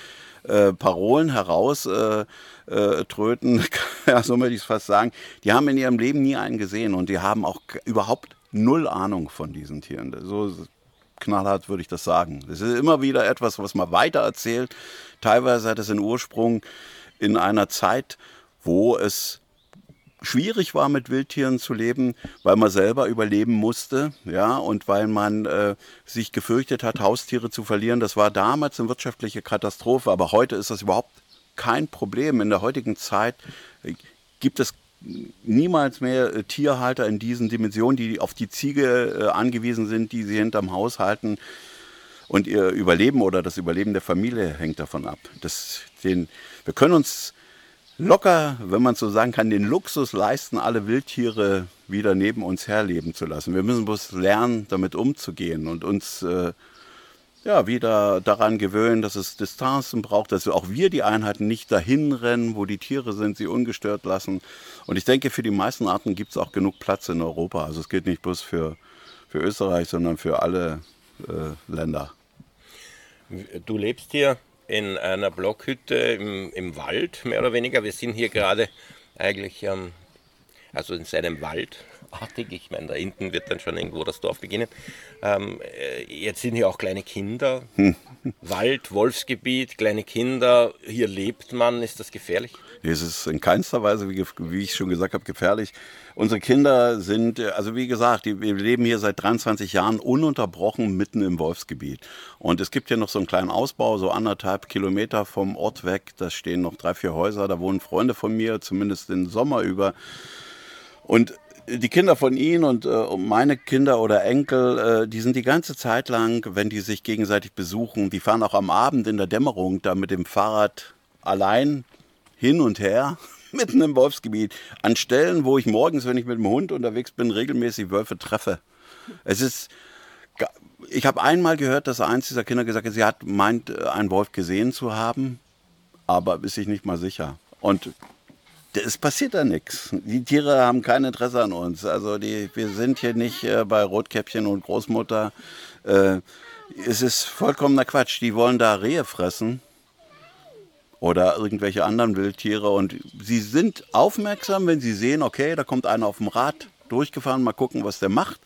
äh, Parolen heraus äh, äh, tröten, so möchte ich es fast sagen, die haben in ihrem Leben nie einen gesehen und die haben auch überhaupt null Ahnung von diesen Tieren. So knallhart würde ich das sagen. Es ist immer wieder etwas, was man weiter erzählt. Teilweise hat es den Ursprung in einer Zeit, wo es schwierig war, mit Wildtieren zu leben, weil man selber überleben musste, ja, und weil man äh, sich gefürchtet hat, Haustiere zu verlieren. Das war damals eine wirtschaftliche Katastrophe, aber heute ist das überhaupt kein Problem. In der heutigen Zeit äh, gibt es niemals mehr äh, Tierhalter in diesen Dimensionen, die auf die Ziege äh, angewiesen sind, die sie hinterm Haus halten. Und ihr Überleben oder das Überleben der Familie hängt davon ab. Das, den, wir können uns locker, wenn man so sagen kann, den Luxus leisten, alle Wildtiere wieder neben uns herleben zu lassen. Wir müssen bloß lernen, damit umzugehen und uns äh, ja, wieder daran gewöhnen, dass es Distanzen braucht, dass auch wir die Einheiten nicht dahin rennen, wo die Tiere sind, sie ungestört lassen. Und ich denke, für die meisten Arten gibt es auch genug Platz in Europa. Also es gilt nicht bloß für, für Österreich, sondern für alle äh, Länder. Du lebst hier in einer Blockhütte im, im Wald, mehr oder weniger. Wir sind hier gerade eigentlich, ähm, also in seinem Wald, artig. Ich meine, da hinten wird dann schon irgendwo das Dorf beginnen. Ähm, äh, jetzt sind hier auch kleine Kinder. Hm. Wald, Wolfsgebiet, kleine Kinder. Hier lebt man. Ist das gefährlich? Es ist in keinster Weise, wie, wie ich schon gesagt habe, gefährlich. Unsere Kinder sind, äh, also wie gesagt, wir leben hier seit 23 Jahren ununterbrochen mitten im Wolfsgebiet. Und es gibt hier noch so einen kleinen Ausbau, so anderthalb Kilometer vom Ort weg. Da stehen noch drei, vier Häuser. Da wohnen Freunde von mir, zumindest den Sommer über. Und die Kinder von Ihnen und äh, meine Kinder oder Enkel, äh, die sind die ganze Zeit lang, wenn die sich gegenseitig besuchen, die fahren auch am Abend in der Dämmerung da mit dem Fahrrad allein hin und her, mitten im Wolfsgebiet, an Stellen, wo ich morgens, wenn ich mit dem Hund unterwegs bin, regelmäßig Wölfe treffe. Es ist, ich habe einmal gehört, dass eins dieser Kinder gesagt hat, sie hat meint, äh, einen Wolf gesehen zu haben, aber ist sich nicht mal sicher. Und es passiert da nichts. Die Tiere haben kein Interesse an uns. Also die, wir sind hier nicht äh, bei Rotkäppchen und Großmutter. Äh, es ist vollkommener Quatsch. Die wollen da Rehe fressen oder irgendwelche anderen Wildtiere und sie sind aufmerksam, wenn sie sehen, okay, da kommt einer auf dem Rad durchgefahren, mal gucken, was der macht.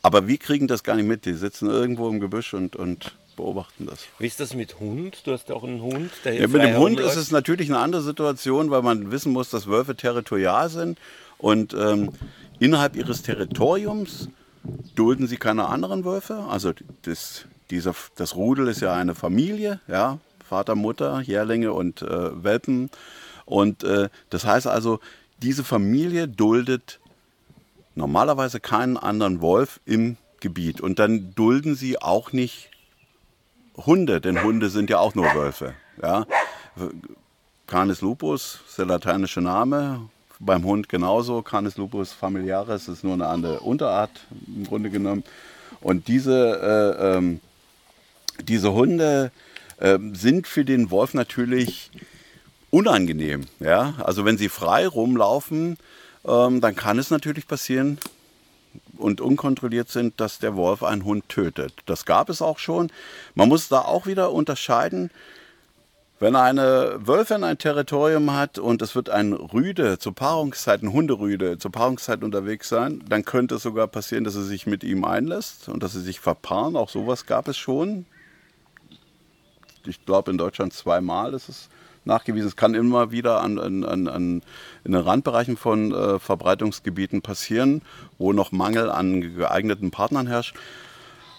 Aber wir kriegen das gar nicht mit. Die sitzen irgendwo im Gebüsch und, und beobachten das. Wie ist das mit Hund? Du hast ja auch einen Hund. Der ja, mit dem Hund ist es natürlich eine andere Situation, weil man wissen muss, dass Wölfe territorial sind und ähm, innerhalb ihres Territoriums dulden sie keine anderen Wölfe. Also das, dieser, das Rudel ist ja eine Familie, ja, Vater, Mutter, Jährlinge und äh, Welpen. Und äh, das heißt also, diese Familie duldet normalerweise keinen anderen Wolf im Gebiet. Und dann dulden sie auch nicht Hunde, denn Hunde sind ja auch nur Wölfe. Ja? Canis lupus ist der lateinische Name. Beim Hund genauso. Canis lupus familiaris ist nur eine andere Unterart im Grunde genommen. Und diese, äh, ähm, diese Hunde äh, sind für den Wolf natürlich unangenehm. Ja? Also wenn sie frei rumlaufen, ähm, dann kann es natürlich passieren, und unkontrolliert sind, dass der Wolf einen Hund tötet. Das gab es auch schon. Man muss da auch wieder unterscheiden. Wenn eine Wölfin ein Territorium hat und es wird ein Rüde zur Paarungszeit, ein Hunderüde zur Paarungszeit unterwegs sein, dann könnte es sogar passieren, dass sie sich mit ihm einlässt und dass sie sich verpaaren. Auch sowas gab es schon. Ich glaube, in Deutschland zweimal ist es nachgewiesen. Es kann immer wieder an, an, an, in den Randbereichen von äh, Verbreitungsgebieten passieren, wo noch Mangel an geeigneten Partnern herrscht.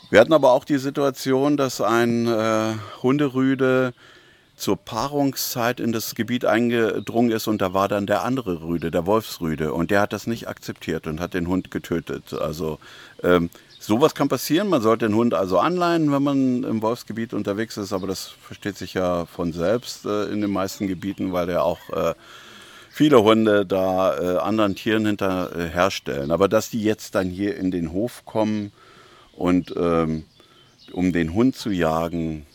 Wir hatten aber auch die Situation, dass ein äh, Hunderüde zur Paarungszeit in das Gebiet eingedrungen ist und da war dann der andere Rüde, der Wolfsrüde und der hat das nicht akzeptiert und hat den Hund getötet. Also ähm, Sowas kann passieren. Man sollte den Hund also anleihen, wenn man im Wolfsgebiet unterwegs ist, aber das versteht sich ja von selbst äh, in den meisten Gebieten, weil ja auch äh, viele Hunde da äh, anderen Tieren hinterherstellen. Aber dass die jetzt dann hier in den Hof kommen und ähm, um den Hund zu jagen,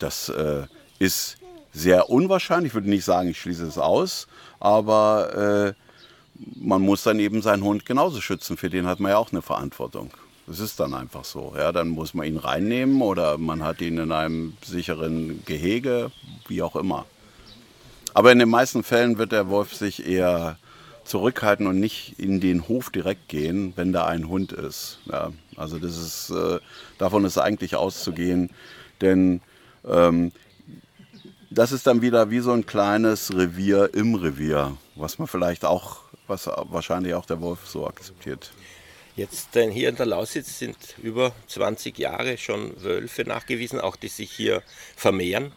das äh, ist sehr unwahrscheinlich. Ich würde nicht sagen, ich schließe es aus, aber äh, man muss dann eben seinen Hund genauso schützen. Für den hat man ja auch eine Verantwortung. Das ist dann einfach so. Ja, dann muss man ihn reinnehmen oder man hat ihn in einem sicheren Gehege, wie auch immer. Aber in den meisten Fällen wird der Wolf sich eher zurückhalten und nicht in den Hof direkt gehen, wenn da ein Hund ist. Ja, also das ist, äh, davon ist eigentlich auszugehen, denn ähm, das ist dann wieder wie so ein kleines Revier im Revier, was man vielleicht auch, was wahrscheinlich auch der Wolf so akzeptiert. Jetzt denn hier in der Lausitz sind über 20 Jahre schon Wölfe nachgewiesen, auch die sich hier vermehren.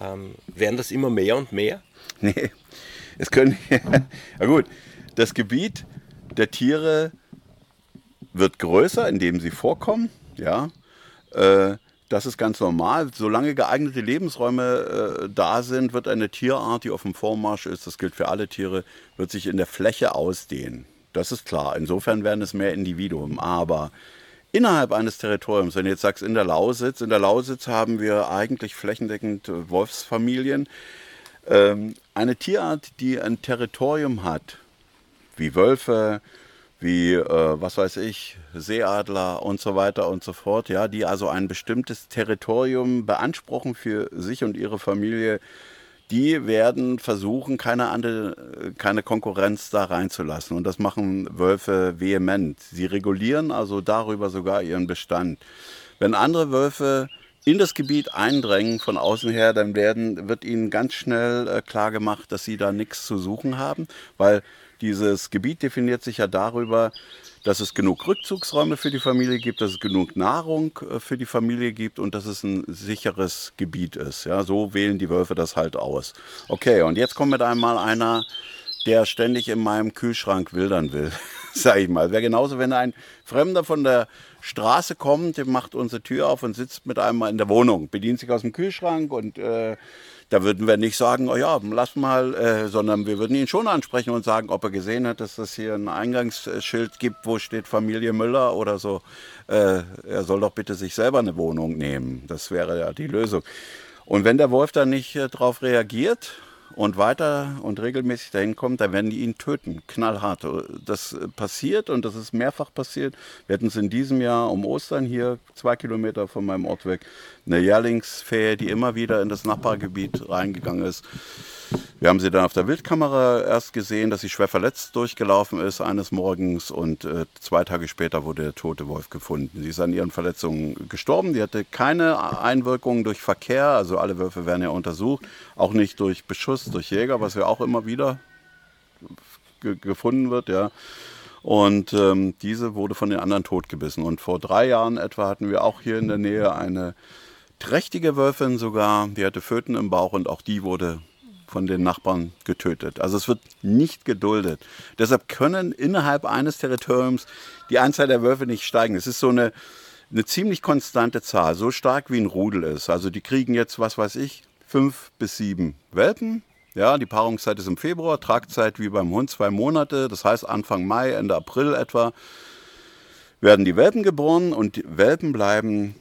Ähm, werden das immer mehr und mehr? Nee, es können. ja gut, das Gebiet der Tiere wird größer, indem sie vorkommen. Ja, äh, das ist ganz normal. Solange geeignete Lebensräume äh, da sind, wird eine Tierart, die auf dem Vormarsch ist, das gilt für alle Tiere, wird sich in der Fläche ausdehnen. Das ist klar. Insofern werden es mehr Individuen. Aber innerhalb eines Territoriums, wenn du jetzt sagst in der Lausitz, in der Lausitz haben wir eigentlich flächendeckend äh, Wolfsfamilien. Ähm, eine Tierart, die ein Territorium hat, wie Wölfe, wie, äh, was weiß ich, Seeadler und so weiter und so fort, ja, die also ein bestimmtes Territorium beanspruchen für sich und ihre Familie, die werden versuchen, keine andere, keine Konkurrenz da reinzulassen. Und das machen Wölfe vehement. Sie regulieren also darüber sogar ihren Bestand. Wenn andere Wölfe in das Gebiet eindrängen von außen her, dann werden, wird ihnen ganz schnell äh, klar dass sie da nichts zu suchen haben, weil dieses Gebiet definiert sich ja darüber, dass es genug Rückzugsräume für die Familie gibt, dass es genug Nahrung äh, für die Familie gibt und dass es ein sicheres Gebiet ist. Ja, so wählen die Wölfe das halt aus. Okay, und jetzt kommt mit einmal einer, der ständig in meinem Kühlschrank wildern will, sag ich mal. Wäre genauso, wenn ein Fremder von der Straße kommt, der macht unsere Tür auf und sitzt mit einmal in der Wohnung, bedient sich aus dem Kühlschrank und äh, da würden wir nicht sagen, oh ja, lass mal, äh, sondern wir würden ihn schon ansprechen und sagen, ob er gesehen hat, dass es hier ein Eingangsschild gibt, wo steht Familie Müller oder so. Äh, er soll doch bitte sich selber eine Wohnung nehmen. Das wäre ja die Lösung. Und wenn der Wolf dann nicht äh, darauf reagiert, und weiter und regelmäßig dahin kommt, dann werden die ihn töten, knallhart. Das passiert und das ist mehrfach passiert. Wir hatten es in diesem Jahr um Ostern hier, zwei Kilometer von meinem Ort weg, eine Jährlingsfähe, die immer wieder in das Nachbargebiet reingegangen ist. Wir haben sie dann auf der Wildkamera erst gesehen, dass sie schwer verletzt durchgelaufen ist eines Morgens und äh, zwei Tage später wurde der tote Wolf gefunden. Sie ist an ihren Verletzungen gestorben. Die hatte keine Einwirkungen durch Verkehr, also alle Wölfe werden ja untersucht, auch nicht durch Beschuss, durch Jäger, was ja auch immer wieder gefunden wird, ja. Und ähm, diese wurde von den anderen totgebissen. Und vor drei Jahren etwa hatten wir auch hier in der Nähe eine trächtige Wölfin sogar, die hatte Föten im Bauch und auch die wurde von den Nachbarn getötet. Also es wird nicht geduldet. Deshalb können innerhalb eines Territoriums die Anzahl der Wölfe nicht steigen. Es ist so eine, eine ziemlich konstante Zahl, so stark wie ein Rudel ist. Also die kriegen jetzt, was weiß ich, fünf bis sieben Welpen. Ja, die Paarungszeit ist im Februar, Tragzeit wie beim Hund zwei Monate. Das heißt Anfang Mai, Ende April etwa werden die Welpen geboren und die Welpen bleiben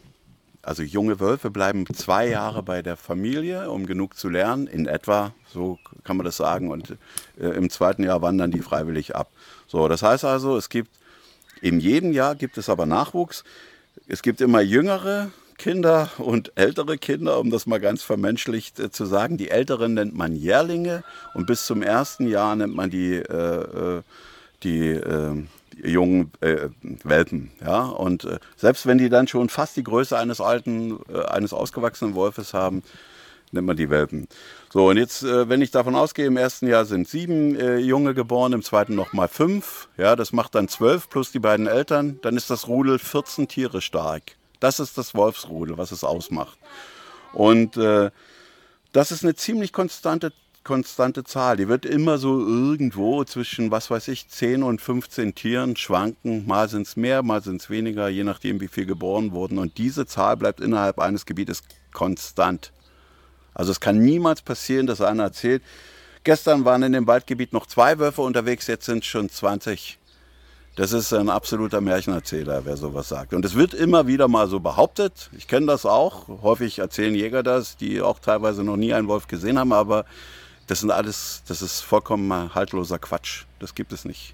also junge Wölfe bleiben zwei Jahre bei der Familie, um genug zu lernen, in etwa, so kann man das sagen. Und äh, im zweiten Jahr wandern die freiwillig ab. So, das heißt also, es gibt in jedem Jahr gibt es aber Nachwuchs. Es gibt immer jüngere Kinder und ältere Kinder, um das mal ganz vermenschlicht äh, zu sagen. Die älteren nennt man Jährlinge und bis zum ersten Jahr nennt man die, äh, äh die äh, jungen äh, Welpen. Ja? Und äh, selbst wenn die dann schon fast die Größe eines alten, äh, eines ausgewachsenen Wolfes haben, nennt man die Welpen. So, und jetzt, äh, wenn ich davon ausgehe, im ersten Jahr sind sieben äh, Junge geboren, im zweiten nochmal fünf. Ja, das macht dann zwölf plus die beiden Eltern. Dann ist das Rudel 14 Tiere stark. Das ist das Wolfsrudel, was es ausmacht. Und äh, das ist eine ziemlich konstante konstante Zahl. Die wird immer so irgendwo zwischen, was weiß ich, 10 und 15 Tieren schwanken. Mal sind es mehr, mal sind es weniger, je nachdem, wie viel geboren wurden. Und diese Zahl bleibt innerhalb eines Gebietes konstant. Also es kann niemals passieren, dass einer erzählt, gestern waren in dem Waldgebiet noch zwei Wölfe unterwegs, jetzt sind es schon 20. Das ist ein absoluter Märchenerzähler, wer sowas sagt. Und es wird immer wieder mal so behauptet. Ich kenne das auch. Häufig erzählen Jäger das, die auch teilweise noch nie einen Wolf gesehen haben. Aber das sind alles, das ist vollkommen haltloser Quatsch. Das gibt es nicht.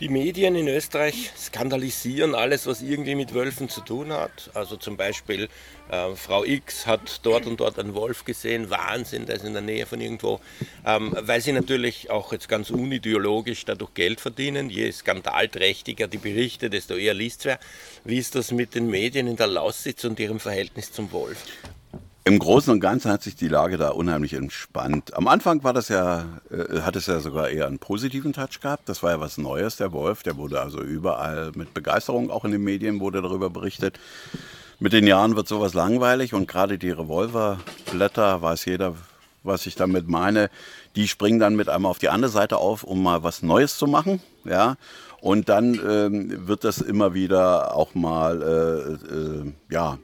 Die Medien in Österreich skandalisieren alles, was irgendwie mit Wölfen zu tun hat. Also zum Beispiel äh, Frau X hat dort und dort einen Wolf gesehen, Wahnsinn, der ist in der Nähe von irgendwo, ähm, weil sie natürlich auch jetzt ganz unideologisch dadurch Geld verdienen. Je skandalträchtiger die Berichte, desto eher liest wer. Wie ist das mit den Medien in der Laussitz und ihrem Verhältnis zum Wolf? Im Großen und Ganzen hat sich die Lage da unheimlich entspannt. Am Anfang war das ja, äh, hat es ja sogar eher einen positiven Touch gehabt. Das war ja was Neues, der Wolf. Der wurde also überall mit Begeisterung, auch in den Medien wurde darüber berichtet. Mit den Jahren wird sowas langweilig und gerade die Revolverblätter, weiß jeder, was ich damit meine, die springen dann mit einmal auf die andere Seite auf, um mal was Neues zu machen. Ja. Und dann ähm, wird das immer wieder auch mal äh, äh, ja,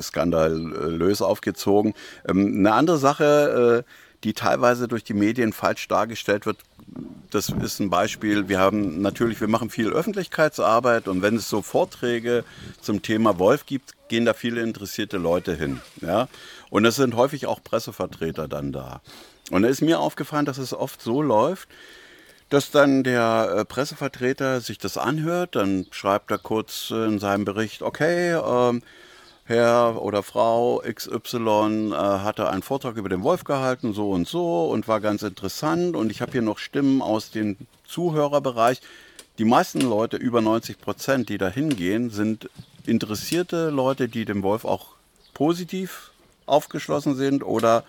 skandalös aufgezogen. Ähm, eine andere Sache, äh, die teilweise durch die Medien falsch dargestellt wird, das ist ein Beispiel. Wir haben natürlich, wir machen viel Öffentlichkeitsarbeit und wenn es so Vorträge zum Thema Wolf gibt, gehen da viele interessierte Leute hin. Ja? Und es sind häufig auch Pressevertreter dann da. Und da ist mir aufgefallen, dass es oft so läuft, dass dann der äh, Pressevertreter sich das anhört, dann schreibt er kurz in seinem Bericht, okay, ähm, Herr oder Frau XY äh, hatte einen Vortrag über den Wolf gehalten, so und so, und war ganz interessant. Und ich habe hier noch Stimmen aus dem Zuhörerbereich. Die meisten Leute, über 90 Prozent, die da hingehen, sind interessierte Leute, die dem Wolf auch positiv aufgeschlossen sind oder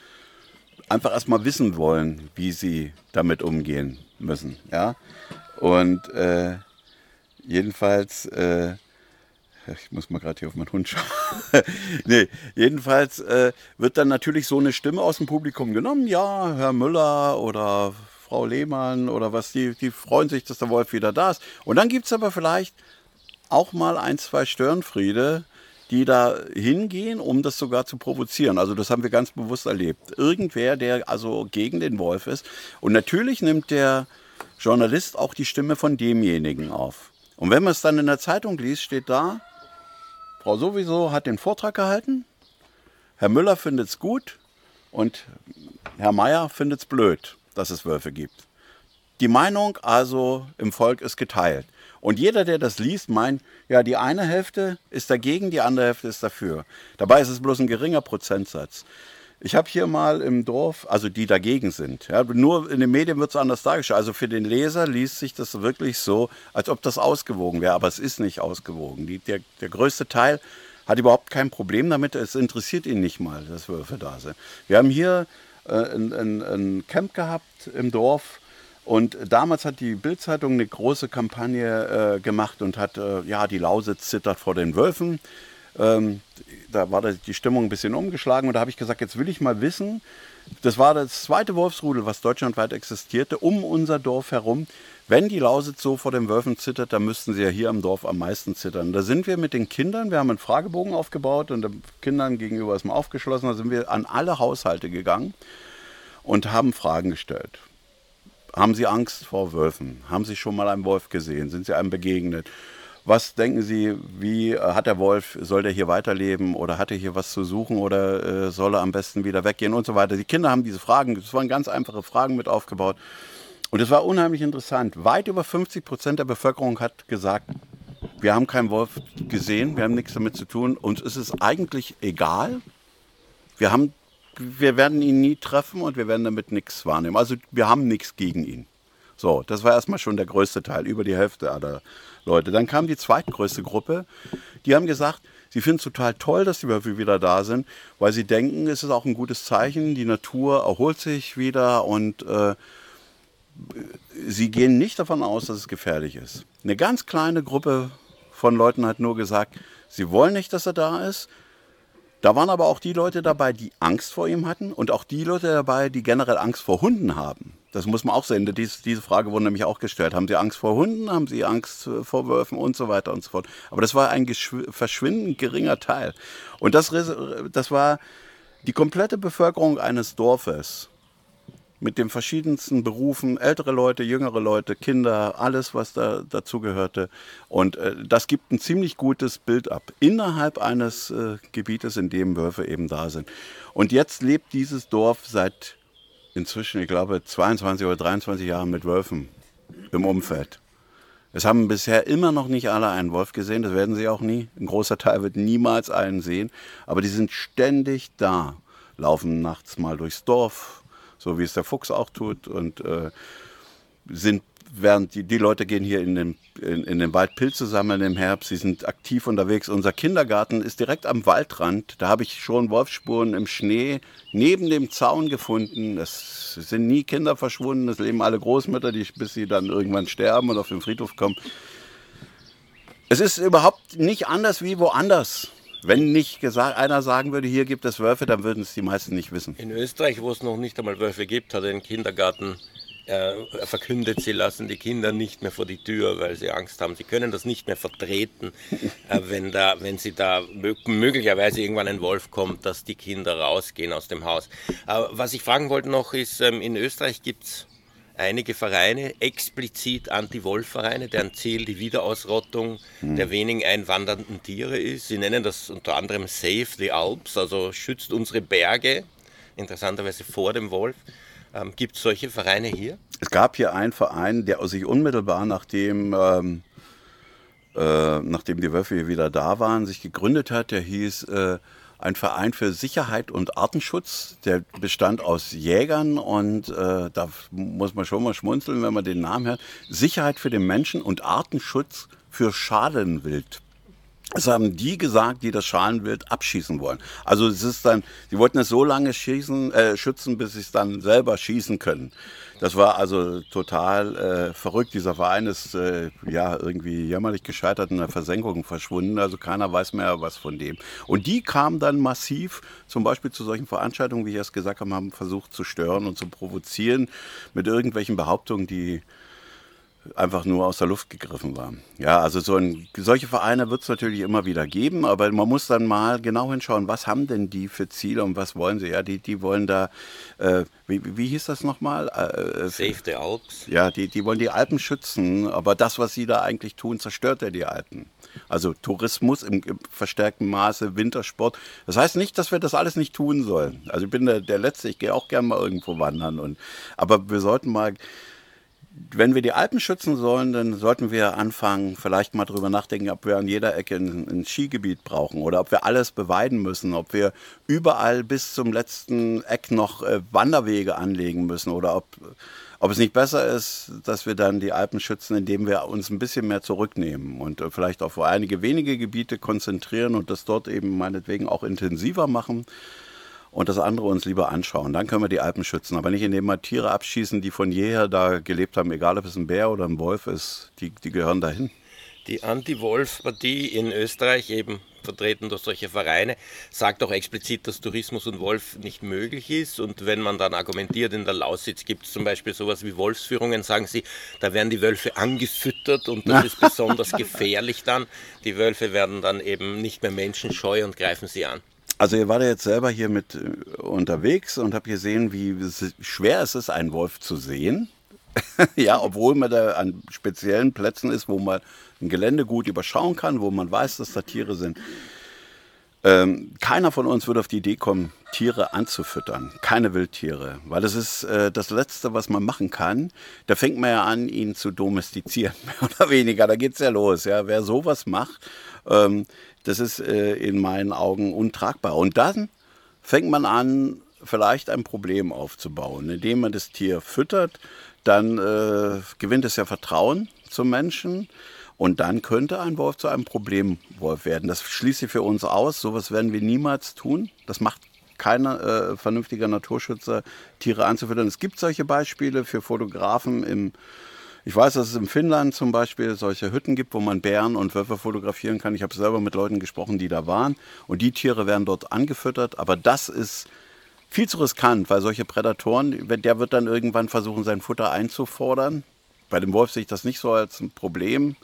einfach erstmal wissen wollen, wie sie damit umgehen müssen. Ja? Und äh, jedenfalls äh, ich muss mal gerade hier auf meinen Hund schauen. nee, jedenfalls äh, wird dann natürlich so eine Stimme aus dem Publikum genommen. Ja, Herr Müller oder Frau Lehmann oder was, die, die freuen sich, dass der Wolf wieder da ist. Und dann gibt es aber vielleicht auch mal ein, zwei Störenfriede, die da hingehen, um das sogar zu provozieren. Also das haben wir ganz bewusst erlebt. Irgendwer, der also gegen den Wolf ist. Und natürlich nimmt der Journalist auch die Stimme von demjenigen auf. Und wenn man es dann in der Zeitung liest, steht da, Frau sowieso hat den Vortrag gehalten, Herr Müller findet es gut und Herr Meier findet es blöd, dass es Wölfe gibt. Die Meinung also im Volk ist geteilt. Und jeder, der das liest, meint, ja, die eine Hälfte ist dagegen, die andere Hälfte ist dafür. Dabei ist es bloß ein geringer Prozentsatz. Ich habe hier mal im Dorf, also die dagegen sind, ja, nur in den Medien wird es anders dargestellt. Also für den Leser liest sich das wirklich so, als ob das ausgewogen wäre, aber es ist nicht ausgewogen. Die, der, der größte Teil hat überhaupt kein Problem damit, es interessiert ihn nicht mal, dass Wölfe da sind. Wir haben hier äh, ein, ein, ein Camp gehabt im Dorf, und damals hat die Bildzeitung eine große Kampagne äh, gemacht und hat, äh, ja, die Lausitz zittert vor den Wölfen. Ähm, da war die Stimmung ein bisschen umgeschlagen und da habe ich gesagt, jetzt will ich mal wissen, das war das zweite Wolfsrudel, was deutschlandweit existierte, um unser Dorf herum. Wenn die Lausitz so vor den Wölfen zittert, dann müssten sie ja hier am Dorf am meisten zittern. Da sind wir mit den Kindern, wir haben einen Fragebogen aufgebaut und den Kindern gegenüber ist mal aufgeschlossen, da sind wir an alle Haushalte gegangen und haben Fragen gestellt. Haben Sie Angst vor Wölfen? Haben Sie schon mal einen Wolf gesehen? Sind Sie einem begegnet? Was denken Sie, wie äh, hat der Wolf, soll der hier weiterleben oder hat er hier was zu suchen oder äh, soll er am besten wieder weggehen und so weiter. Die Kinder haben diese Fragen, es waren ganz einfache Fragen mit aufgebaut. Und es war unheimlich interessant. Weit über 50 Prozent der Bevölkerung hat gesagt, wir haben keinen Wolf gesehen, wir haben nichts damit zu tun. Uns ist es eigentlich egal. Wir, haben, wir werden ihn nie treffen und wir werden damit nichts wahrnehmen. Also wir haben nichts gegen ihn. So, das war erstmal schon der größte Teil, über die Hälfte aller Leute. Dann kam die zweitgrößte Gruppe, die haben gesagt, sie finden es total toll, dass die Wölfe wieder da sind, weil sie denken, es ist auch ein gutes Zeichen, die Natur erholt sich wieder und äh, sie gehen nicht davon aus, dass es gefährlich ist. Eine ganz kleine Gruppe von Leuten hat nur gesagt, sie wollen nicht, dass er da ist. Da waren aber auch die Leute dabei, die Angst vor ihm hatten und auch die Leute dabei, die generell Angst vor Hunden haben. Das muss man auch sehen. Dies, diese Frage wurde nämlich auch gestellt. Haben Sie Angst vor Hunden? Haben Sie Angst äh, vor Wölfen und so weiter und so fort? Aber das war ein verschwindend geringer Teil. Und das, das war die komplette Bevölkerung eines Dorfes mit den verschiedensten Berufen, ältere Leute, jüngere Leute, Kinder, alles, was da dazugehörte. Und äh, das gibt ein ziemlich gutes Bild ab innerhalb eines äh, Gebietes, in dem Wölfe eben da sind. Und jetzt lebt dieses Dorf seit inzwischen, ich glaube, 22 oder 23 Jahren mit Wölfen im Umfeld. Es haben bisher immer noch nicht alle einen Wolf gesehen, das werden sie auch nie. Ein großer Teil wird niemals einen sehen, aber die sind ständig da, laufen nachts mal durchs Dorf, so wie es der Fuchs auch tut und äh, sind während die, die Leute gehen hier in den, in, in den Wald Pilze sammeln im Herbst, sie sind aktiv unterwegs. Unser Kindergarten ist direkt am Waldrand. Da habe ich schon Wolfsspuren im Schnee neben dem Zaun gefunden. Es sind nie Kinder verschwunden, es leben alle Großmütter, die, bis sie dann irgendwann sterben und auf den Friedhof kommen. Es ist überhaupt nicht anders wie woanders. Wenn nicht gesagt, einer sagen würde, hier gibt es Wölfe, dann würden es die meisten nicht wissen. In Österreich, wo es noch nicht einmal Wölfe gibt, hat ein Kindergarten äh, verkündet, sie lassen die Kinder nicht mehr vor die Tür, weil sie Angst haben. Sie können das nicht mehr vertreten, äh, wenn, da, wenn sie da möglicherweise irgendwann ein Wolf kommt, dass die Kinder rausgehen aus dem Haus. Aber was ich fragen wollte noch ist, ähm, in Österreich gibt es einige Vereine, explizit Anti-Wolf-Vereine, deren Ziel die Wiederausrottung hm. der wenigen einwandernden Tiere ist. Sie nennen das unter anderem Save the Alps, also schützt unsere Berge, interessanterweise vor dem Wolf. Ähm, Gibt es solche Vereine hier? Es gab hier einen Verein, der sich unmittelbar nachdem, ähm, äh, nachdem die Wölfe hier wieder da waren, sich gegründet hat. Der hieß äh, ein Verein für Sicherheit und Artenschutz. Der bestand aus Jägern und äh, da muss man schon mal schmunzeln, wenn man den Namen hört. Sicherheit für den Menschen und Artenschutz für Schalenwild. Das haben die gesagt, die das Schalenwild abschießen wollen. Also es ist dann, sie wollten es so lange schießen, äh, schützen, bis sie es dann selber schießen können. Das war also total äh, verrückt. Dieser Verein ist äh, ja irgendwie jämmerlich gescheitert in der Versenkung verschwunden. Also keiner weiß mehr was von dem. Und die kamen dann massiv, zum Beispiel zu solchen Veranstaltungen, wie ich es gesagt habe, haben versucht zu stören und zu provozieren mit irgendwelchen Behauptungen, die einfach nur aus der Luft gegriffen war. Ja, also so ein, solche Vereine wird es natürlich immer wieder geben, aber man muss dann mal genau hinschauen, was haben denn die für Ziele und was wollen sie? Ja, die, die wollen da, äh, wie, wie hieß das nochmal? Äh, äh, Save the Alps. Ja, die, die wollen die Alpen schützen, aber das, was sie da eigentlich tun, zerstört ja die Alpen. Also Tourismus im, im verstärkten Maße, Wintersport. Das heißt nicht, dass wir das alles nicht tun sollen. Also ich bin der, der Letzte, ich gehe auch gerne mal irgendwo wandern. Und, aber wir sollten mal wenn wir die Alpen schützen sollen, dann sollten wir anfangen, vielleicht mal drüber nachdenken, ob wir an jeder Ecke ein, ein, Skigebiet brauchen oder ob wir alles beweiden müssen, ob wir überall bis zum letzten Eck noch äh, Wanderwege anlegen müssen oder ob, ob es nicht besser ist, dass wir dann die Alpen schützen, indem wir uns ein bisschen mehr zurücknehmen und äh, vielleicht auf einige wenige Gebiete konzentrieren und das dort eben meinetwegen auch intensiver machen und das andere uns lieber anschauen. Dann können wir die Alpen schützen, aber nicht indem wir Tiere abschießen, die von jeher da gelebt haben, egal ob es ein Bär oder ein Wolf ist, die, die gehören dahin. Die Anti-Wolf-Partie in Österreich, eben vertreten durch solche Vereine, sagt auch explizit, dass Tourismus und Wolf nicht möglich ist. Und wenn man dann argumentiert, in der Lausitz gibt es zum Beispiel sowas wie Wolfsführungen, sagen sie, da werden die Wölfe angefüttert und das ist besonders gefährlich dann. Die Wölfe werden dann eben nicht mehr menschenscheu und greifen sie an. Also ihr wart ja jetzt selber hier mit äh, unterwegs und habt gesehen, wie schwer es ist, einen Wolf zu sehen. ja, obwohl man da an speziellen Plätzen ist, wo man ein Gelände gut überschauen kann, wo man weiß, dass da Tiere sind. Ähm, keiner von uns würde auf die Idee kommen, Tiere anzufüttern. Keine Wildtiere. Weil das ist äh, das Letzte, was man machen kann. Da fängt man ja an, ihn zu domestizieren, mehr oder weniger. Da geht es ja los. Ja. Wer sowas macht, ähm, das ist äh, in meinen Augen untragbar. Und dann fängt man an, vielleicht ein Problem aufzubauen. Indem man das Tier füttert, dann äh, gewinnt es ja Vertrauen zum Menschen. Und dann könnte ein Wolf zu einem Problemwolf werden. Das schließt sich für uns aus. Sowas werden wir niemals tun. Das macht kein äh, vernünftiger Naturschützer, Tiere anzufüttern. Es gibt solche Beispiele für Fotografen im ich weiß, dass es in Finnland zum Beispiel solche Hütten gibt, wo man Bären und Wölfe fotografieren kann. Ich habe selber mit Leuten gesprochen, die da waren. Und die Tiere werden dort angefüttert. Aber das ist viel zu riskant, weil solche Prädatoren, der wird dann irgendwann versuchen, sein Futter einzufordern. Bei dem Wolf sehe ich das nicht so als ein Problem.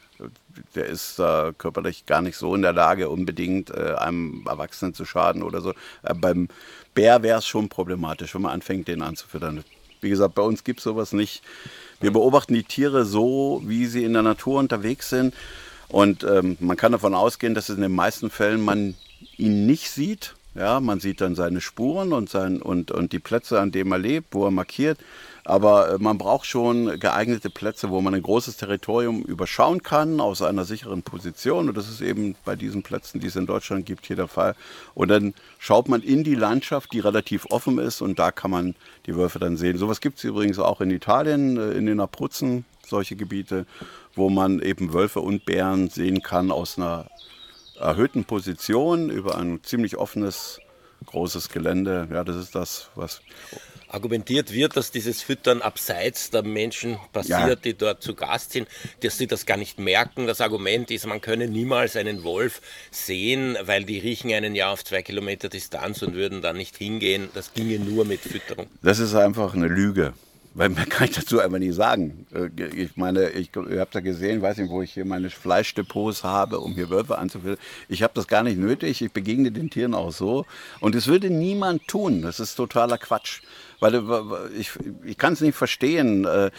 Der ist äh, körperlich gar nicht so in der Lage, unbedingt äh, einem Erwachsenen zu schaden oder so. Äh, beim Bär wäre es schon problematisch, wenn man anfängt, den anzufüttern. Wie gesagt, bei uns gibt es sowas nicht. Wir beobachten die Tiere so, wie sie in der Natur unterwegs sind. Und ähm, man kann davon ausgehen, dass in den meisten Fällen man ihn nicht sieht. Ja, man sieht dann seine Spuren und, sein, und, und die Plätze, an denen er lebt, wo er markiert. Aber äh, man braucht schon geeignete Plätze, wo man ein großes Territorium überschauen kann aus einer sicheren Position. Und das ist eben bei diesen Plätzen, die es in Deutschland gibt, hier der Fall. Und dann schaut man in die Landschaft, die relativ offen ist, und da kann man die Wölfe dann sehen. Sowas gibt es übrigens auch in Italien, äh, in den Abruzzen, solche Gebiete, wo man eben Wölfe und Bären sehen kann aus einer erhöhten Position über ein ziemlich offenes, großes Gelände. Ja, das ist das, was argumentiert wird, dass dieses Füttern abseits der Menschen passiert, ja. die dort zu Gast sind, dass sie das gar nicht merken. Das Argument ist, man könne niemals einen Wolf sehen, weil die riechen einen ja auf zwei Kilometer Distanz und würden da nicht hingehen. Das ginge nur mit Fütterung. Das ist einfach eine Lüge. Weil man kann ich dazu einfach nicht sagen. Äh, ich meine, ich, ihr habt ja gesehen, ich weiß nicht, wo ich hier meine Fleischdepots habe, um hier Wölfe anzuführen. Ich habe das gar nicht nötig. Ich begegne den Tieren auch so. Und es würde niemand tun. Das ist totaler Quatsch. Weil äh, ich, ich kann es nicht verstehen. Äh,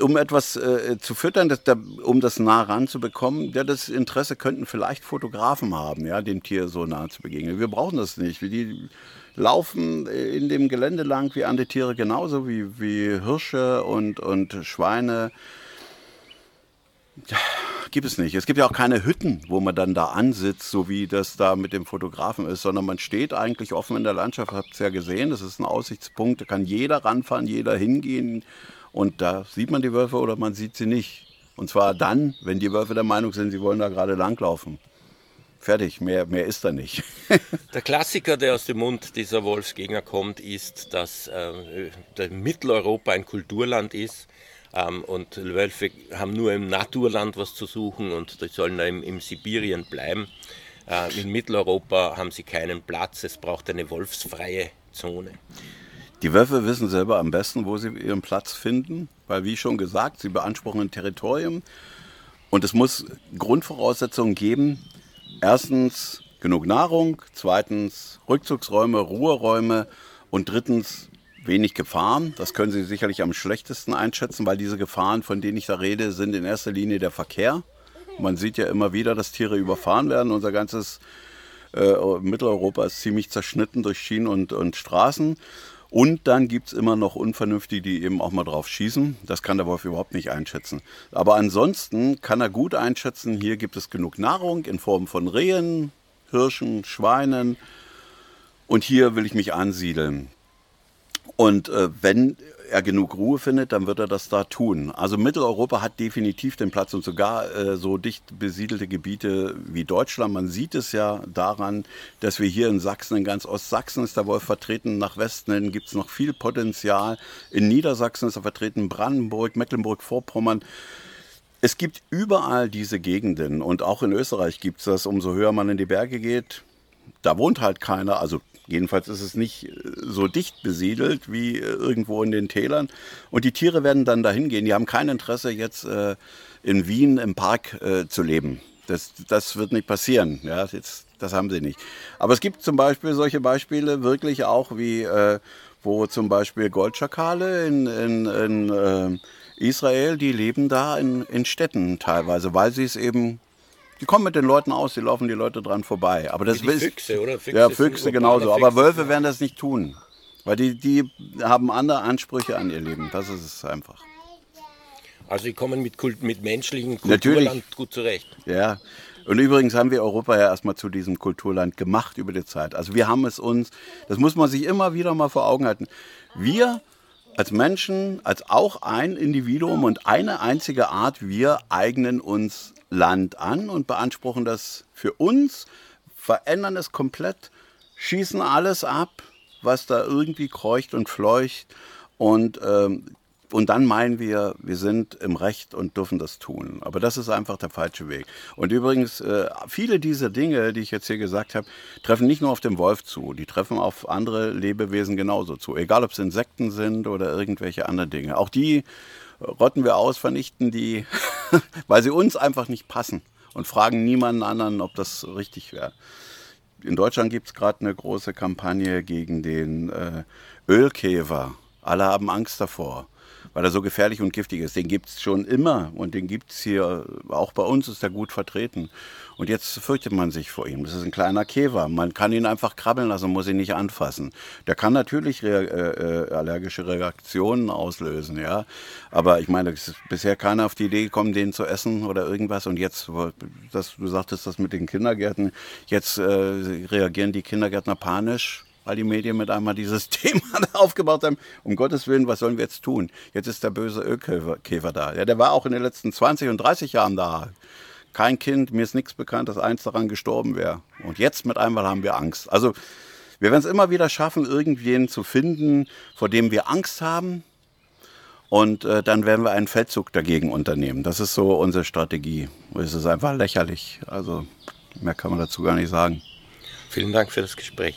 um etwas äh, zu füttern, das, da, um das nah ranzubekommen, ja, das Interesse könnten vielleicht Fotografen haben, ja, dem Tier so nah zu begegnen. Wir brauchen das nicht. Die laufen in dem Gelände lang wie andere Tiere genauso, wie, wie Hirsche und, und Schweine. Gibt es nicht. Es gibt ja auch keine Hütten, wo man dann da ansitzt, so wie das da mit dem Fotografen ist, sondern man steht eigentlich offen in der Landschaft, habt es ja gesehen, das ist ein Aussichtspunkt, da kann jeder ranfahren, jeder hingehen und da sieht man die Wölfe oder man sieht sie nicht. Und zwar dann, wenn die Wölfe der Meinung sind, sie wollen da gerade langlaufen. Fertig, mehr, mehr ist da nicht. der Klassiker, der aus dem Mund dieser Wolfsgegner kommt, ist, dass äh, Mitteleuropa ein Kulturland ist ähm, und Wölfe haben nur im Naturland was zu suchen und die sollen im, im Sibirien bleiben. Äh, in Mitteleuropa haben sie keinen Platz, es braucht eine wolfsfreie Zone. Die Wölfe wissen selber am besten, wo sie ihren Platz finden, weil wie schon gesagt, sie beanspruchen ein Territorium und es muss Grundvoraussetzungen geben. Erstens genug Nahrung, zweitens Rückzugsräume, Ruheräume und drittens wenig Gefahren. Das können Sie sicherlich am schlechtesten einschätzen, weil diese Gefahren, von denen ich da rede, sind in erster Linie der Verkehr. Man sieht ja immer wieder, dass Tiere überfahren werden. Unser ganzes äh, Mitteleuropa ist ziemlich zerschnitten durch Schienen und, und Straßen. Und dann gibt es immer noch Unvernünftige, die eben auch mal drauf schießen. Das kann der Wolf überhaupt nicht einschätzen. Aber ansonsten kann er gut einschätzen, hier gibt es genug Nahrung in Form von Rehen, Hirschen, Schweinen. Und hier will ich mich ansiedeln. Und äh, wenn er genug Ruhe findet, dann wird er das da tun. Also Mitteleuropa hat definitiv den Platz und sogar äh, so dicht besiedelte Gebiete wie Deutschland. Man sieht es ja daran, dass wir hier in Sachsen, in ganz Ostsachsen ist der Wolf vertreten, nach Westen hin gibt es noch viel Potenzial. In Niedersachsen ist er vertreten, Brandenburg, Mecklenburg-Vorpommern. Es gibt überall diese Gegenden und auch in Österreich gibt es das. Umso höher man in die Berge geht, da wohnt halt keiner, also Jedenfalls ist es nicht äh, so dicht besiedelt wie äh, irgendwo in den Tälern. Und die Tiere werden dann dahin gehen. Die haben kein Interesse, jetzt äh, in Wien im Park äh, zu leben. Das, das wird nicht passieren. Ja, jetzt, das haben sie nicht. Aber es gibt zum Beispiel solche Beispiele wirklich auch wie, äh, wo zum Beispiel Goldschakale in, in, in äh, Israel, die leben da in, in Städten teilweise, weil sie es eben die kommen mit den Leuten aus, die laufen die Leute dran vorbei. Aber das Wie die Füchse, oder? Füchse ja, Füchse genauso. Füchse. Aber Wölfe werden das nicht tun. Weil die, die haben andere Ansprüche an ihr Leben. Das ist es einfach. Also die kommen mit, Kult, mit menschlichen Kulturland Natürlich. gut zurecht. Ja. Und übrigens haben wir Europa ja erstmal zu diesem Kulturland gemacht über die Zeit. Also wir haben es uns, das muss man sich immer wieder mal vor Augen halten. Wir als Menschen, als auch ein Individuum und eine einzige Art, wir eignen uns Land an und beanspruchen das für uns, verändern es komplett, schießen alles ab, was da irgendwie kreucht und fleucht und, ähm, und dann meinen wir, wir sind im Recht und dürfen das tun. Aber das ist einfach der falsche Weg. Und übrigens, äh, viele dieser Dinge, die ich jetzt hier gesagt habe, treffen nicht nur auf den Wolf zu, die treffen auf andere Lebewesen genauso zu. Egal, ob es Insekten sind oder irgendwelche anderen Dinge. Auch die rotten wir aus, vernichten die, weil sie uns einfach nicht passen und fragen niemanden anderen, ob das richtig wäre. In Deutschland gibt es gerade eine große Kampagne gegen den äh, Ölkäfer. Alle haben Angst davor, weil er so gefährlich und giftig ist. Den gibt es schon immer und den gibt es hier, auch bei uns ist er gut vertreten. Und jetzt fürchtet man sich vor ihm. Das ist ein kleiner Käfer. Man kann ihn einfach krabbeln lassen, muss ihn nicht anfassen. Der kann natürlich rea äh, äh allergische Reaktionen auslösen, ja. Aber ich meine, es ist bisher keiner auf die Idee gekommen, den zu essen oder irgendwas. Und jetzt, das, du sagtest das mit den Kindergärten, jetzt äh, reagieren die Kindergärtner panisch weil die Medien mit einmal dieses Thema aufgebaut haben. Um Gottes Willen, was sollen wir jetzt tun? Jetzt ist der böse Ölkäfer da. Ja, der war auch in den letzten 20 und 30 Jahren da. Kein Kind, mir ist nichts bekannt, dass eins daran gestorben wäre. Und jetzt mit einmal haben wir Angst. Also wir werden es immer wieder schaffen, irgendwen zu finden, vor dem wir Angst haben. Und äh, dann werden wir einen Feldzug dagegen unternehmen. Das ist so unsere Strategie. Es ist einfach lächerlich. Also mehr kann man dazu gar nicht sagen. Vielen Dank für das Gespräch.